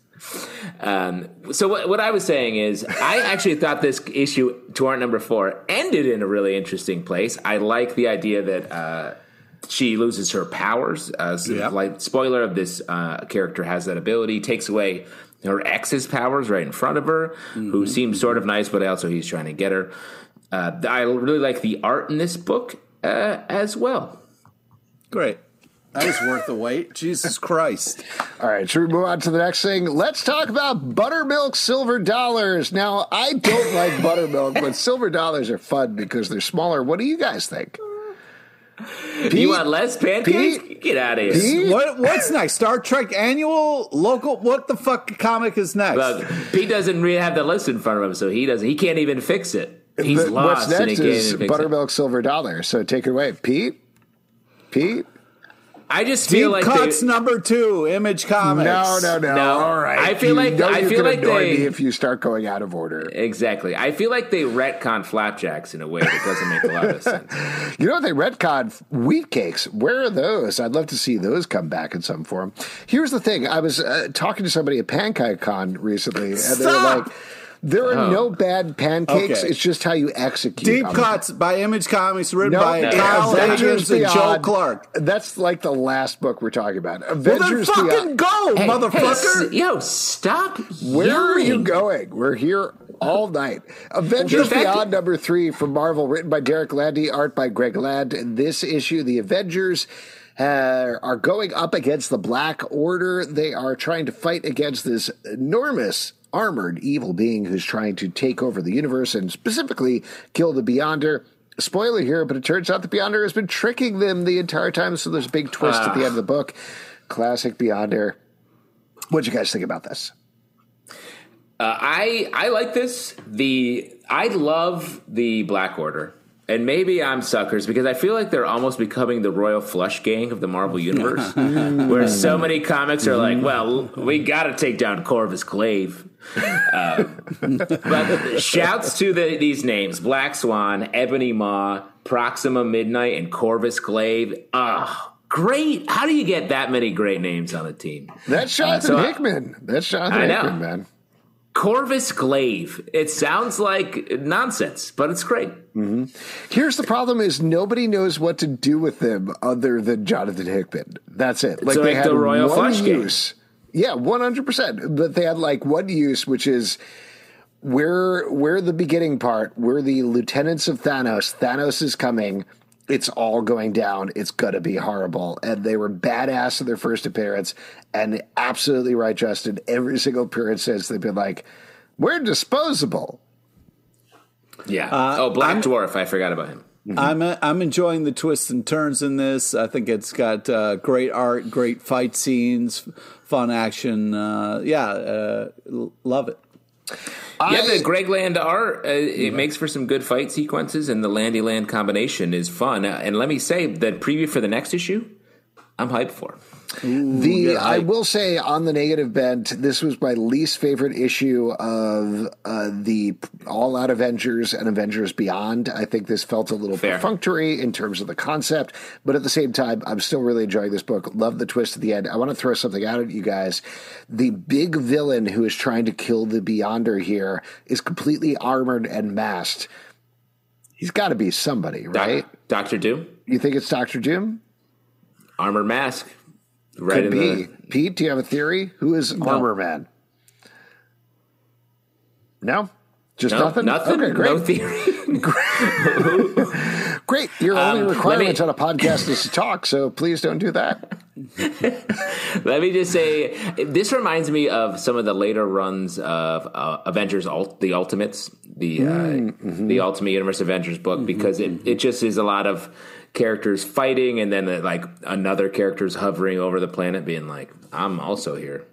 Um, so what, what I was saying is, I actually thought this issue, Torrent number four, ended in a really interesting place. I like the idea that uh, she loses her powers. Uh, so Yeah. like spoiler of this uh, character has that ability, takes away her ex's powers right in front of her, who seems sort of nice, but also he's trying to get her. Uh, I really like the art in this book uh, as well. Great. That was worth the wait. Jesus Christ. All right, should we move on to the next thing? Let's talk about buttermilk silver dollars. Now, I don't like buttermilk, but silver dollars are fun because they're smaller. What do you guys think? Pete? you want less pancakes? Pete? Get out of here. Pete? What what's next? Star Trek annual local what the fuck comic is next? Look, Pete doesn't really have the list in front of him, so he doesn't. He can't even fix it. He's The- lost, What's and he next can't is even fix buttermilk silver dollars. So take it away, Pete. Pete. I just feel Deep like Cuts they, number two, Image Comics. No, no, no, No, All right. I feel You like- know I feel like annoy they- me if you start going out of order. exactly. I feel like they retcon flapjacks in a way that doesn't make a lot of sense. You know they retcon wheat cakes. Where are those? I'd love to see those come back in some form. Here's the thing: I was uh, talking to somebody at PancakeCon recently, and they were like, "There are no bad pancakes. Okay. It's just how you execute." Deep them." Cuts by Image Comics, written No, by no. Kyle Avengers and Joe Clark. That's like the last book we're talking about. Well, then Avengers fucking Beyond. go, Hey, motherfucker! hey, yo, stop! Where are you going? We're here all night. Avengers The fact Beyond number three from Marvel, written by Derek Landy, art by Greg Land. In this issue, the Avengers uh, are going up against the Black Order. They are trying to fight against this enormous armored evil being who's trying to take over the universe and specifically kill the Beyonder. Spoiler here, but it turns out the Beyonder has been tricking them the entire time. So there's a big twist at the end of the book. Classic Beyonder. What'd you guys think about this? Uh, I I like this. The I love the Black Order, and maybe I'm suckers because I feel like they're almost becoming the Royal Flush Gang of the Marvel universe, where so many comics are like, well, we got to take down Corvus Glaive. Uh, but shouts to the, these names: Black Swan, Ebony Maw, Proxima Midnight, and Corvus Glaive. Ah. Great! How do you get that many great names on a team? That's Jonathan so I- Hickman. That's Jonathan I. Hickman, man. Corvus Glaive. It sounds like nonsense, but it's great. Mm-hmm. Here's the problem: is nobody knows what to do with them other than Jonathan Hickman. That's it. Like So they like had the Royal one Flush use. Yeah, one hundred percent. But they had like one use, which is we're we're the beginning part. We're the lieutenants of Thanos. Thanos is coming. It's all going down. It's gonna be horrible. And they were badass in their first appearance, and absolutely right, Justin. Every single appearance since they've been like, we're disposable. Yeah. oh, Black Dwarf. I forgot about him. I'm I'm enjoying the twists and turns in this. I think it's got uh, great art, great fight scenes, fun action. Uh, yeah, uh, love it. Yeah, the Greg Land art, uh, it makes for some good fight sequences, and the Landy Land combination is fun. Uh, and let me say, the preview for the next issue, I'm hyped for. The I will say on the negative bent, this was my least favorite issue of uh, the All Out Avengers and Avengers Beyond. I think this felt a little Fair. perfunctory in terms of the concept, but at the same time, I'm still really enjoying this book. Love the twist at the end. I want to throw something out at you guys. The big villain who is trying to kill the Beyonder here is completely armored and masked. He's got to be somebody, right? Doctor Doom, You think it's Doctor Doom? Armored mask. Right Could be. the. Pete, do you have a theory? Who is Armor Man? No? Just No, nothing? nothing. Okay, great. No theory. Great. Your only Um, let requirement me- on a podcast is to talk, so please don't do that. Let me just say, this reminds me of some of the later runs of uh, Avengers, Ult- the Ultimates, the uh, Mm-hmm. the Ultimate Universe Avengers book, because it, it just is a lot of characters fighting, and then uh, like another character's hovering over the planet, being like, "I'm also here."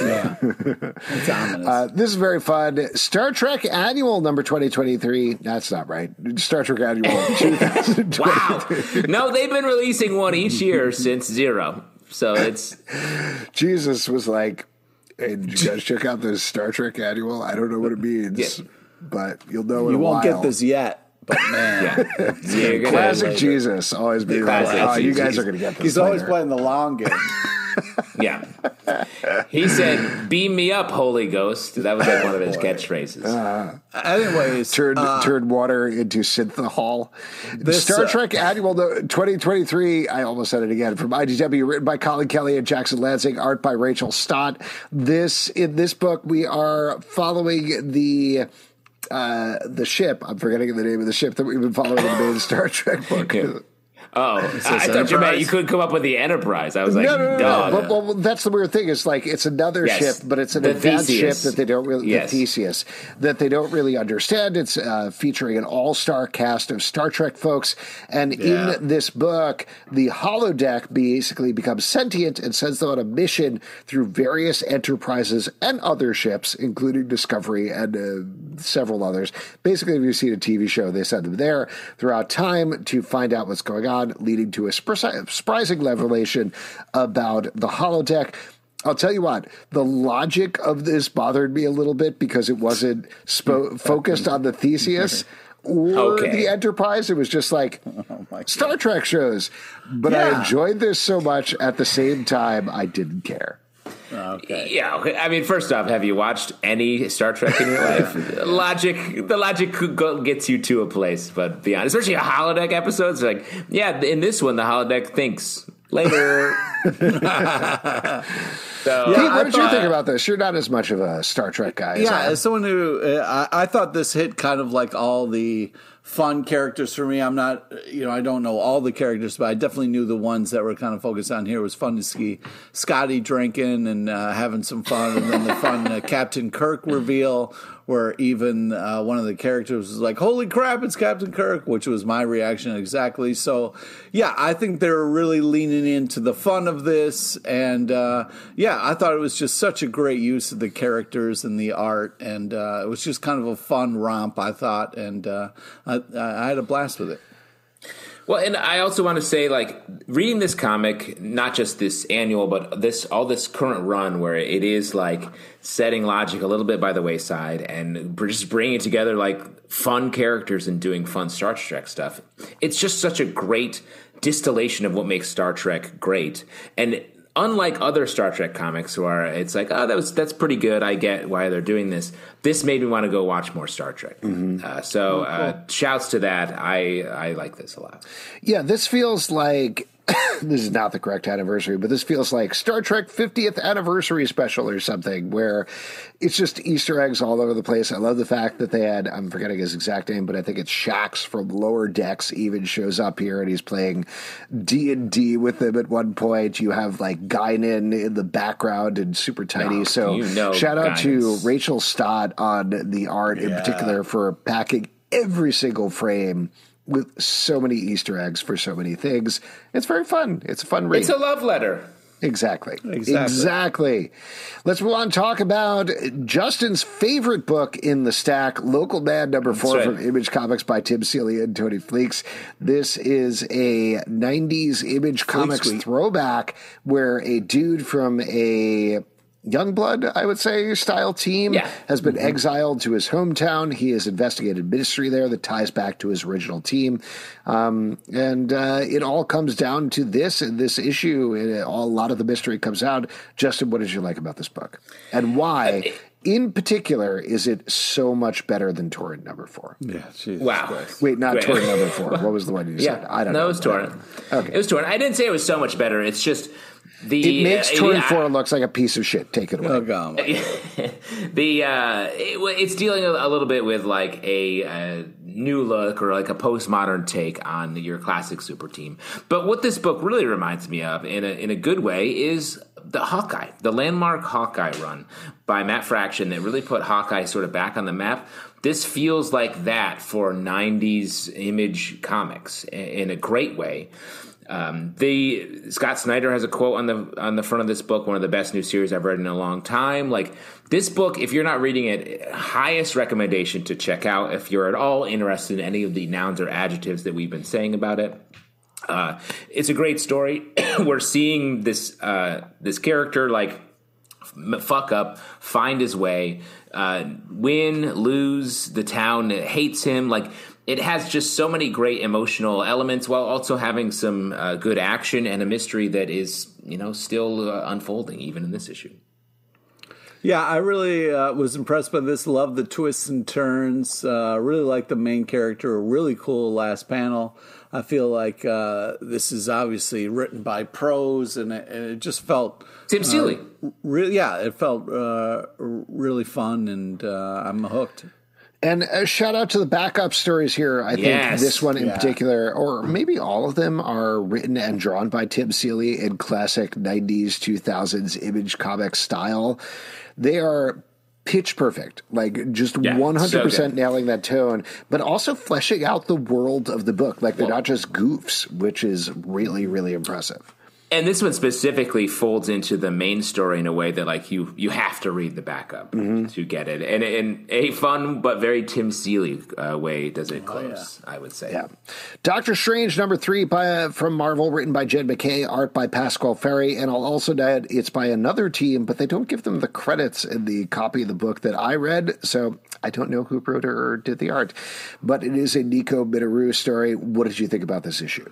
Yeah. Uh, this is very fun. Star Trek Annual number 2023. That's not right. Star Trek Annual 2023. Wow! no, they've been releasing one each year since Zero, so it's Jesus was like, hey, did you guys check out this Star Trek Annual? I don't know what it means, Yeah. but you'll know in you a won't while. get this yet, but man, yeah. You're gonna- Classic Jesus. Always be like, Classic oh, you guys are going to get this he's always playing the long game. Yeah. He said, "Beam me up, Holy Ghost." That was like one of his catchphrases. Anyways, Turn uh, turn water into synthehol. This, Star uh, Trek Annual 2023. I almost said it again. From IDW, written by Collin Kelly and Jackson Lanzing, art by Rachael Stott. This in this book we are following the. Uh, the ship. I'm forgetting the name of the ship that we've been following in the main Star Trek book. Yeah. Oh, I, I thought you meant Enterprise? you couldn't come up with the Enterprise. I was like, no, no, no, no. But, well, that's the weird thing. Is like it's another Yes. ship, but it's an The advanced Theseus. ship that they don't really. Yes. The Theseus that they don't really understand. It's uh, featuring an all-star cast of Star Trek folks, and Yeah. in this book, the holodeck basically becomes sentient and sends them on a mission through various enterprises and other ships, including Discovery and uh, several others. Basically, if you've seen a TV show, they send them there throughout time to find out what's going on. On, leading to a surprising revelation about the holodeck. I'll tell you what, the logic of this bothered me a little bit because it wasn't spo- focused on the Theseus or Okay. the Enterprise. It was just like Oh Star Trek shows. But I enjoyed this so much at the same time, I didn't care. Yeah, okay. I mean, first off, have you watched any Star Trek in your life? logic, the logic gets you to a place, but beyond, especially a holodeck episodes, like yeah, in this one, the holodeck thinks later. so Pete, I what did you think about this? You're not as much of a Star Trek guy. as I Yeah, am. as someone who uh, I, I thought this hit kind of like all the fun characters for me. I'm not, you know, I don't know all the characters, but I definitely knew the ones that were kind of focused on here. It was fun to see Scotty drinking and uh, having some fun, and then the fun uh, Captain Kirk reveal. Where even uh, one of the characters was like, "Holy crap, it's Captain Kirk," which was my reaction exactly. So, yeah, I think they were really leaning into the fun of this, and uh, yeah, I thought it was just such a great use of the characters and the art, and uh, it was just kind of a fun romp. I thought, and uh, I, I had a blast with it. Well, and I also want to say, like, reading this comic, not just this annual, but this all this current run, where it is like setting logic a little bit by the wayside and just bringing together like fun characters and doing fun Star Trek stuff. It's just such a great distillation of what makes Star Trek great, and unlike other Star Trek comics where it's like, oh, that was that's pretty good. I get why they're doing this. This made me want to go watch more Star Trek. Uh, so, uh, shouts to that. I I like this a lot. Yeah, this feels like this is not the correct anniversary, but this feels like Star Trek 50th anniversary special or something where it's just Easter eggs all over the place. I love the fact that they had I'm forgetting his exact name, but I think it's Shax from Lower Decks even shows up here and he's playing D&D with them at one point. You have like Guinan in the background and super tiny. Oh, so you know shout out to Rachael Stott on the art in particular for packing every single frame with so many Easter eggs for so many things. It's very fun. It's a fun read. It's a love letter. exactly. Exactly. Exactly. Let's move on and talk about Justin's favorite book in the stack, Local Man number four right. from Image Comics by Tim Seeley and Tony Fleecs. This is a 90s Image Comics Week. throwback where a dude from a Youngblood, I would say, style team Yeah. has been exiled to his hometown. He has investigated ministry there that ties back to his original team. Um, and uh, it all comes down to this this issue. It, all, a lot of the mystery comes out. Justin, what did you like about this book? And why, in particular, is it so much better than Torrent number four? Yeah, Jesus Wow. Christ. Wait, not Great. Torrent number four. What was the one you said? I don't no, know. it was Torrent. Okay. It was Torrent. I didn't say it was so much better. It's just the It makes uh, Torrent I- four looks like a piece of shit. Take it away. Oh, God. the uh, it, it's dealing a, a little bit with like a, uh new look or like a postmodern take on your classic super team. But what this book really reminds me of, in a in a good way, is the Hawkeye, the landmark Hawkeye run by Matt Fraction that really put Hawkeye sort of back on the map. This feels like that for '90s image comics in, in a great way. Um, the Scott Snyder has a quote on the on the front of this book, one of the best new series I've read in a long time. Like this book, if you're not reading it, highest recommendation to check out if you're at all interested in any of the nouns or adjectives that we've been saying about it. Uh, it's a great story. We're seeing this uh, this character like fuck up, find his way, uh, win, lose. The town hates him. Like it has just so many great emotional elements, while also having some uh, good action and a mystery that is you know still uh, unfolding even in this issue. Yeah, I really uh, was impressed by this. Love the twists and turns. Uh, really like the main character. A really cool last panel. I feel like uh, this is obviously written by pros, and it, and it just felt Tim Seeley. really. Yeah, it felt uh, really fun, and uh, I'm hooked. And a shout out to the backup stories here. I think this one in Yeah. particular, or maybe all of them, are written and drawn by Tim Seeley in classic 90s, 2000s image comic style. They are pitch perfect, like just Yeah, 100% so nailing that tone, but also fleshing out the world of the book. Like they're not just goofs, which is really, really impressive. And this one specifically folds into the main story in a way that like you you have to read the backup Mm-hmm. to get it, and in a fun but very Tim Seeley uh, way does it close. I would say. Oh, Yeah. Doctor Strange number three by uh, from Marvel, written by Jed MacKay, art by Pasqual Ferry, and I'll also add it's by another team, but they don't give them the credits in the copy of the book that I read, so I don't know who wrote or did the art. But it is a Nico Minoru story. What did you think about this issue?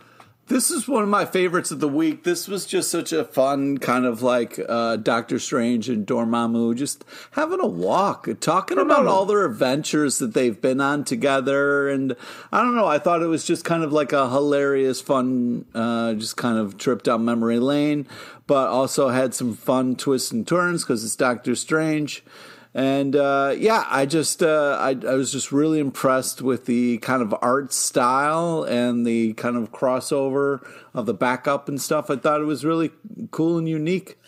This is one of my favorites of the week. This was just such a fun kind of like uh, Doctor Strange and Dormammu just having a walk, talking about all their adventures that they've been on together. And I don't know, I thought it was just kind of like a hilarious, fun, uh, just kind of trip down memory lane, but also had some fun twists and turns because it's Doctor Strange. And uh, yeah, I just uh, I, I was just really impressed with the kind of art style and the kind of crossover of the backup and stuff. I thought it was really cool and unique.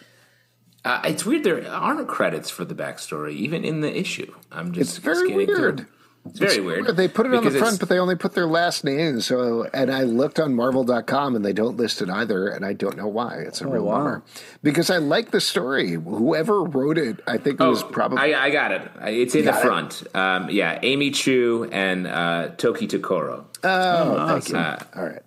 Uh, it's weird there aren't credits for the backstory even in the issue. I'm just It's very scanning through. Weird. It's very weird. They put it on the front, but they only put their last name. So, and I looked on Marvel.com, and they don't list it either, and I don't know why. It's a real wow. bummer because I like the story. Whoever wrote it, I think it was probably Oh, I, I got it. It's in the front. Um, yeah, Amy Chu and uh, Tokitokoro. Oh, thank you. Uh, All right.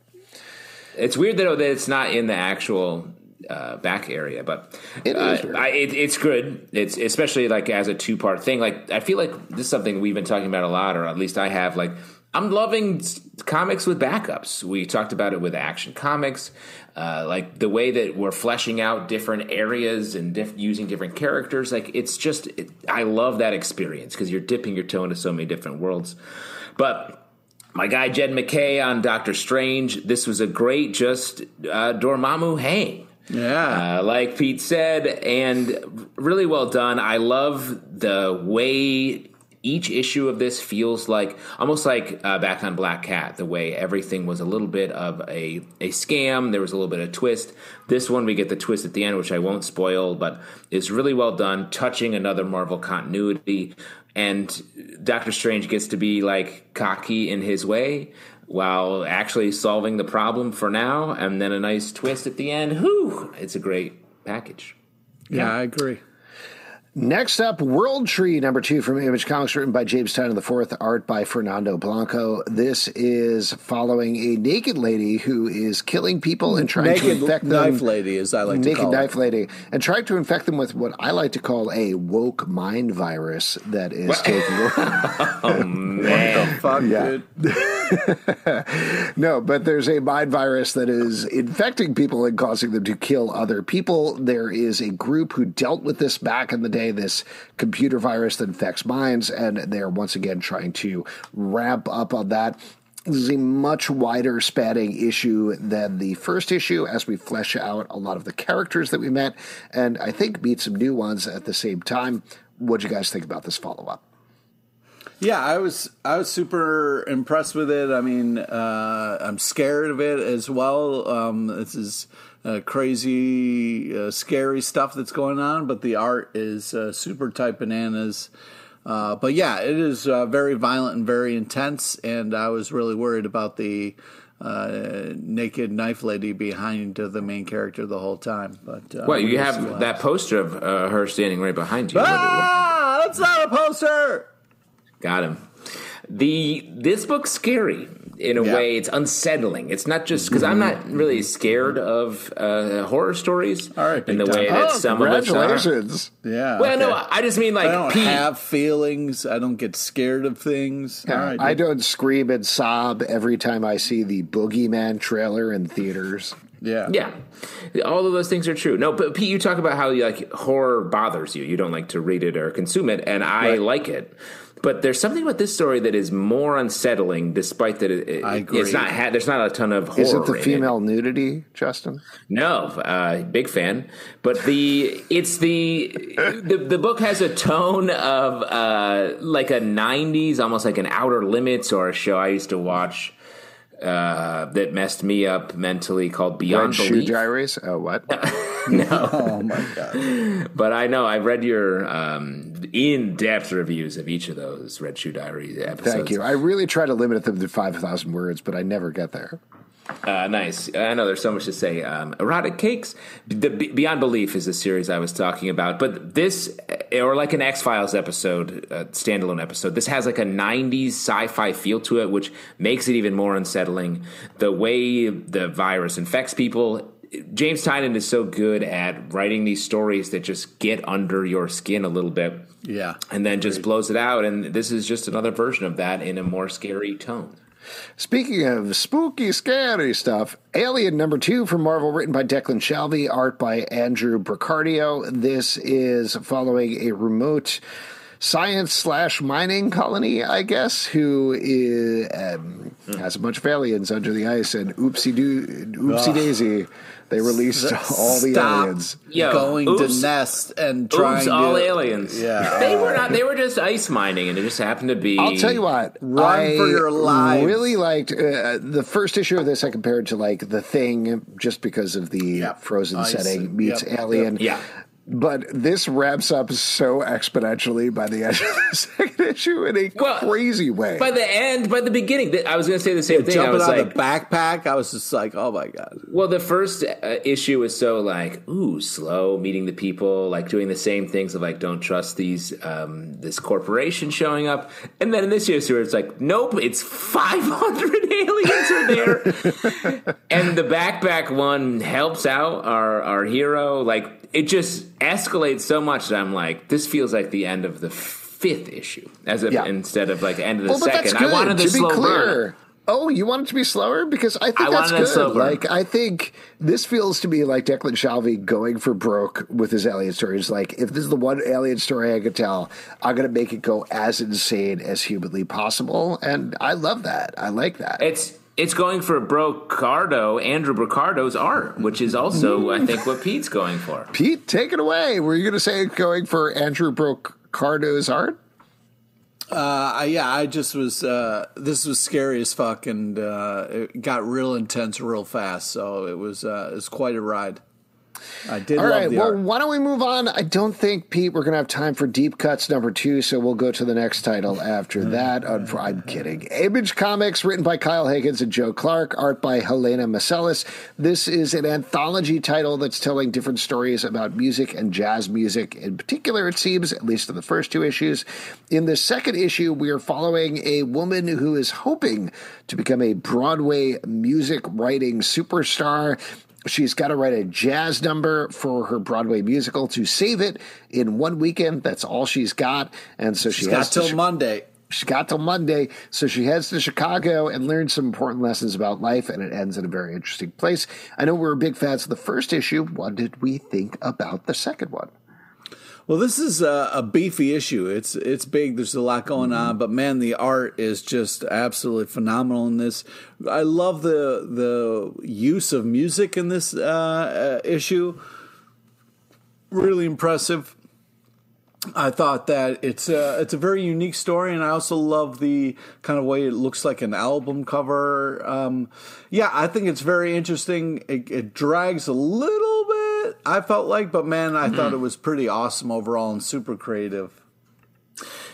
It's weird though that it's not in the actual uh, back area, but It uh. I, it, it's good. It's especially like as a two part thing. Like I feel like this is something we've been talking about a lot, or at least I have. Like I'm loving comics with backups. We talked about it with Action Comics, uh, like the way that we're fleshing out different areas and diff- using different characters. Like it's just, it, I love that experience because you're dipping your toe into so many different worlds. But my guy Jed MacKay on Doctor Strange. This was a great, just uh, Dormammu hang. Yeah. Uh, like Pete said, and really well done. I love the way each issue of this feels like almost like uh, back on Black Cat, the way everything was a little bit of a, a scam. There was a little bit of twist. This one, we get the twist at the end, which I won't spoil, but is really well done, touching another Marvel continuity. And Doctor Strange gets to be like cocky in his way while actually solving the problem for now, and then a nice twist at the end. Whew, it's a great package. yeah, I agree. Next up, World Tree number two from Image Comics, written by James Tynion IV, art by Fernando Blanco. This is following a naked lady who is killing people and trying to infect them. knife lady, as I like to naked call knife it. lady, and trying to infect them with what I like to call a woke mind virus that is taking over. Oh, fuck, Yeah. dude. No, but there's a mind virus that is infecting people and causing them to kill other people. There is a group who dealt with this back in the day, this computer virus that infects minds, and they're once again trying to ramp up on that. This is a much wider spanning issue than the first issue as we flesh out a lot of the characters that we met, and I think meet some new ones at the same time. What do you guys think about this follow up? Yeah, I was I was super impressed with it. I mean, uh, I'm scared of it as well. Um, this is uh, crazy, uh, scary stuff that's going on, but the art is uh, super type bananas. Uh, but yeah, it is uh, very violent and very intense, and I was really worried about the uh, naked knife lady behind the main character the whole time. But uh, Well, you have that poster of uh, her standing right behind you. Ah, that's not a poster. Got him. The this book's scary in a Yeah. way. It's unsettling. It's not just because I'm not really scared of uh, horror stories. All right, in the big way that Oh, some of us are. Yeah. Well, no. I just mean like I don't Pete. have feelings. I don't get scared of things. All right, I dude. don't scream and sob every time I see the Boogeyman trailer in theaters. Yeah. Yeah, all of those things are true. No, but Pete, you talk about how like horror bothers you. You don't like to read it or consume it, and I Right. like it. But there's something about this story that is more unsettling, despite that it, it- I agree. it's not. Ha- there's not a ton of horror. Is it the female nudity, Justin? No, uh, big fan. But the it's the the the book has a tone of uh, like a '90s, almost like an Outer Limits or a show I used to watch uh, that messed me up mentally called Red Beyond Shoe Belief. Diaries? Oh, what? No. Oh my god. But I know I've read your um, in-depth reviews of each of those Red Shoe Diary episodes. Thank you. I really try to limit them to 5,000 words, but I never get there. Uh, nice. I know there's so much to say. Um, erotic cakes. The, Beyond Belief is the series I was talking about, but this, or like an X Files episode, uh, standalone episode. This has like a '90s sci-fi feel to it, which makes it even more unsettling. The way the virus infects people. James Tynion is so good at writing these stories that just get under your skin a little bit. Yeah. And then just blows it out. And this is just another version of that in a more scary tone. Speaking of spooky, scary stuff, Alien number two from Marvel, written by Declan Shalvey, art by Andrew Broccardo. This is following a remote science slash mining colony, I guess, who is, um, has a bunch of aliens under the ice, and oopsie doo, oopsie daisy. They released all the Stop aliens. Yo, going oops. to nest and trying Oops, to all aliens. Yeah. they were not. They were just ice mining, and it just happened to be. I'll tell you what. Run I for your lives. Really liked uh, the first issue of this. I compared to like the Thing, just because of the Yep. frozen Ice setting and- meets yep, Alien. Yeah. But this ramps up so exponentially by the end of the second issue in a Well, crazy way. By the end, by the beginning, I was going to say the same thing. I jumping was out like, the backpack. I was just like, oh my god. well, the first uh, issue was so like, ooh, slow, meeting the people, like doing the same things of like, don't trust these, um, this corporation showing up. And then in this issue, it's like, nope, it's 500 aliens are there. and the backpack one helps out our, our hero. Like, it just escalates so much that I'm like, this feels like the end of the fifth issue, as if Yeah. instead of like the end of the well, but that's second. good. I wanted the to be slow burn. Oh, you want it to be slower because I think I that's wanted a slow good. burn. Like I think this feels to me like Declan Shalvey going for broke with his alien stories. Like if this is the one alien story I could tell, I'm going to make it go as insane as humanly possible, and I love that. I like that. It's it's going for Broccardo, Andrew Broccardo's art, which is also, I think, what Pete's going for. Pete, take it away. Were you going to say going for Andrew Broccardo's art? Uh, yeah, I just was. Uh, this was scary as fuck, and uh, it got real intense real fast. So it was. Uh, it was quite a ride. I did All right. Well, art. why don't we move on? I don't think Pete we're going to have time for deep cuts number two, so we'll go to the next title after mm-hmm. that. I'm kidding. Image Comics, written by Kyle Higgins and Joe Clark, art by Helena Masellis. This is an anthology title that's telling different stories about music and jazz music. In particular, it seems, at least in the first two issues. In the second issue, we are following a woman who is hoping to become a Broadway music writing superstar. She's got to write a jazz number for her Broadway musical to save it in one weekend. That's all she's got, and so she She's has got to till sh- Monday. She got till Monday, so she heads to Chicago and learns some important lessons about life, and it ends in a very interesting place. I know we're big fans of the first issue. What did we think about the second one? Well, this is a, a beefy issue. It's it's big. There's a lot going on, but man, the art is just absolutely phenomenal in this. I love the the use of music in this uh, uh, issue. Really impressive. I thought that it's a it's a very unique story, and I also love the kind of way it looks like an album cover. Um, yeah, I think it's very interesting. It, it drags a little bit, I felt like, but man, I thought it was pretty awesome overall and super creative.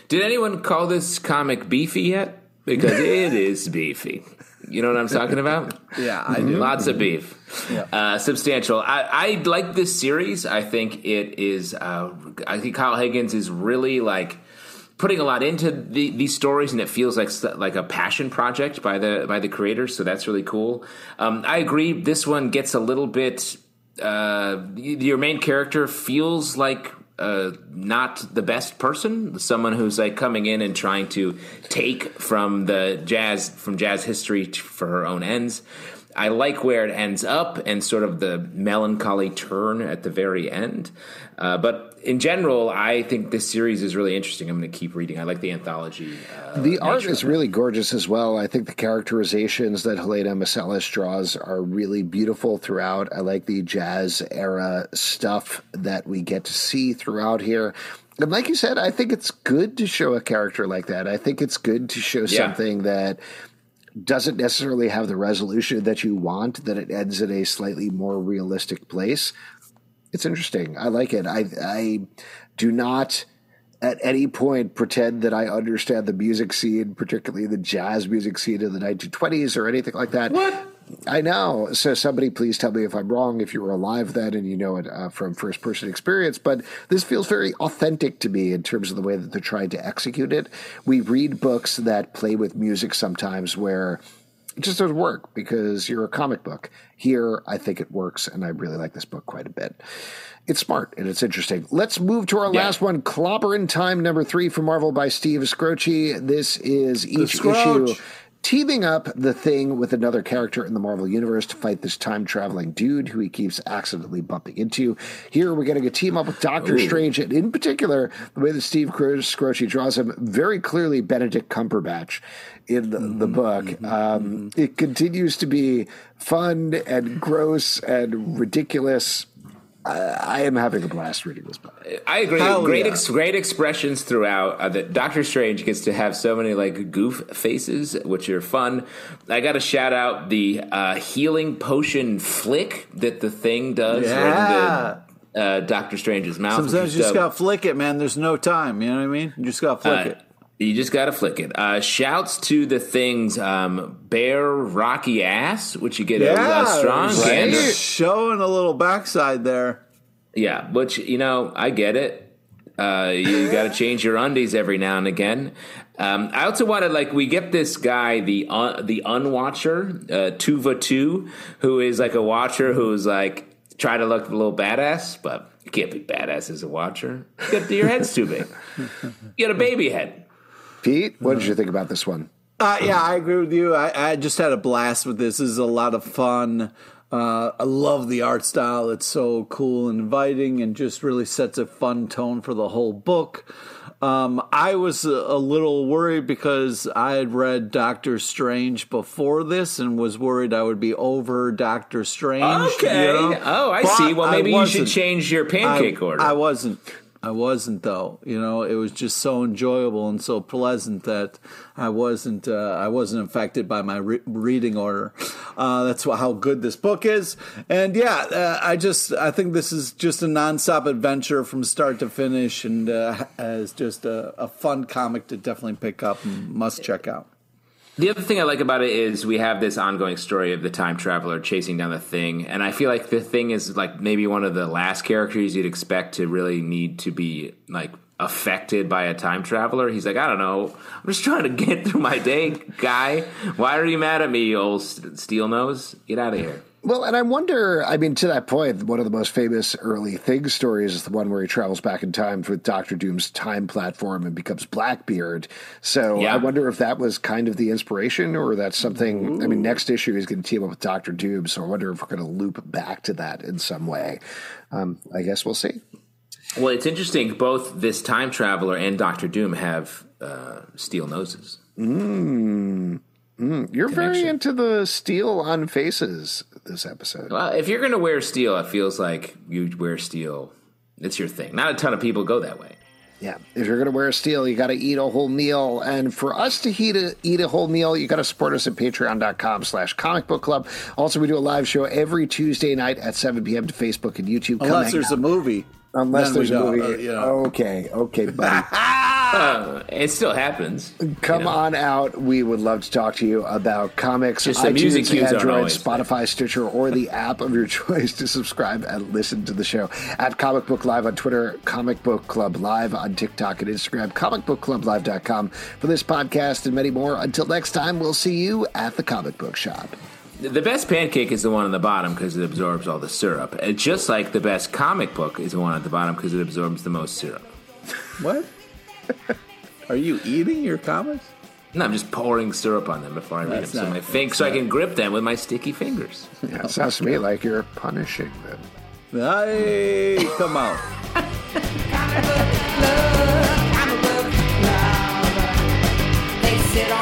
Did anyone call this comic beefy yet? Because it is beefy. You know what I'm talking about? Yeah, I do. Lots of beef. Uh, substantial. I, I like this series. I think it is. Uh, I think Kyle Higgins is really like putting a lot into the, these stories, and it feels like like a passion project by the by the creators. So that's really cool. Um, I agree. This one gets a little bit. Uh, your main character feels like uh, not the best person, someone who's like coming in and trying to take from the jazz from jazz history for her own ends. I like where it ends up and sort of the melancholy turn at the very end. Uh, but in general, I think this series is really interesting. I'm going to keep reading. I like the anthology. Uh, The art is really gorgeous as well. I think the characterizations that Helena Masellis draws are really beautiful throughout. I like the jazz era stuff that we get to see throughout here. And like you said, I think it's good to show a character like that. I think it's good to show Yeah. something that doesn't necessarily have the resolution that you want, that it ends in a slightly more realistic place. It's interesting. I like it. I I do not at any point pretend that I understand the music scene, particularly the jazz music scene of the 1920s or anything like that. What? I know. So somebody please tell me if I'm wrong, if you were alive then and you know it uh, from first person experience. But this feels very authentic to me in terms of the way that they're trying to execute it. We read books that play with music sometimes where it just doesn't work because you're a comic book. Here, I think it works, and I really like this book quite a bit. It's smart and it's interesting. Let's move to our Yeah. last one, Clobber in Time, number three from Marvel by Steve Skroce. This is each issue teaming up the thing with another character in the Marvel universe to fight this time traveling dude who he keeps accidentally bumping into. Here we're getting a team up with Doctor Strange, and in particular, the way that Steve Cro- Skroce draws him, very clearly Benedict Cumberbatch in the, the book. Um, it continues to be fun and gross and ridiculous. I, I am having a blast reading this book. I agree. Hell great, yeah. ex- great expressions throughout. Uh, that Doctor Strange gets to have so many like goof faces, which are fun. I got to shout out the uh, healing potion flick that the thing does Yeah. right uh, Doctor Strange's mouth. Sometimes you just gotta flick it, man. There's no time. You know what I mean? You just gotta flick Uh, it. You just got to flick it. Uh, shouts to the thing's um, bare rocky ass, which you get a uh, strong right? Showing a little backside there. Yeah, which you know, I get it. Uh, you got to change your undies every now and again. Um, I also wanted like we get this guy, the un, the unwatcher, uh, Tuva Two, who is like a watcher who's like try to look a little badass, but you can't be badass as a watcher. You got- your head's too big. You got a baby head. Pete, what did you think about this one? Uh, yeah, I agree with you. I, I just had a blast with this. This is a lot of fun. Uh, I love the art style. It's so cool and inviting and just really sets a fun tone for the whole book. Um, I was a, a little worried because I had read Doctor Strange before this and was worried I would be over Doctor Strange. Okay. you know? Oh, I But see. Well, maybe you should change your pancake I, order. I wasn't. I wasn't though. You know, it was just so enjoyable and so pleasant that I wasn't. Uh, I wasn't affected by my re- reading order. Uh, that's how good this book is. And yeah, uh, I just I think this is just a nonstop adventure from start to finish, and uh, just a, a fun comic to definitely pick up and must check out. The other thing I like about it is we have this ongoing story of the time traveler chasing down the thing, and I feel like the thing is like maybe one of the last characters you'd expect to really need to be like affected by a time traveler. He's like, I don't know, I'm just trying to get through my day, guy. Why are you mad at me, old steel nose? Get out of here. Well, and I wonder, I mean, to that point, one of the most famous early Thing stories is the one where he travels back in time with Doctor Doom's time platform and becomes Blackbeard. So Yeah. I wonder if that was kind of the inspiration or that's something. I mean, next issue he's going to team up with Doctor Doom. So I wonder if we're going to loop back to that in some way. Um, I guess we'll see. Well, it's interesting. Both this time traveler and Doctor Doom have uh, steel noses. You're very into the steel on faces this episode. Well, if you're going to wear steel, it feels like you wear steel. It's your thing. Not a ton of people go that way. Yeah, if you're going to wear steel, you got to eat a whole meal. And for us to eat a, eat a whole meal, you got to support us at patreon.com slash comic book club. Also, we do a live show every Tuesday night at 7 p.m. to Facebook and YouTube. Come Unless hang there's out. a movie. Unless then there's a movie. uh, you know. Okay, okay, buddy. Uh, it still happens. Come you know. on out. We would love to talk to you about comics, Just the music iTunes, cues aren't Android, always Spotify, Stitcher, or the app of your choice to subscribe and listen to the show. At Comic Book Live on Twitter, Comic Book Club Live on TikTok and Instagram, comicbookclublive.com for this podcast and many more. Until next time, we'll see you at the comic book shop. The best pancake is the one on the bottom because it absorbs all the syrup. And just like the best comic book is the one at the bottom because it absorbs the most syrup. What? Are you eating your comics? No, I'm just pouring syrup on them before I read them, That's so not- my fing- so I can grip them with my sticky fingers. Yeah, it sounds to me like you're punishing them. Hey, come on. They sit on crappy couches and they let their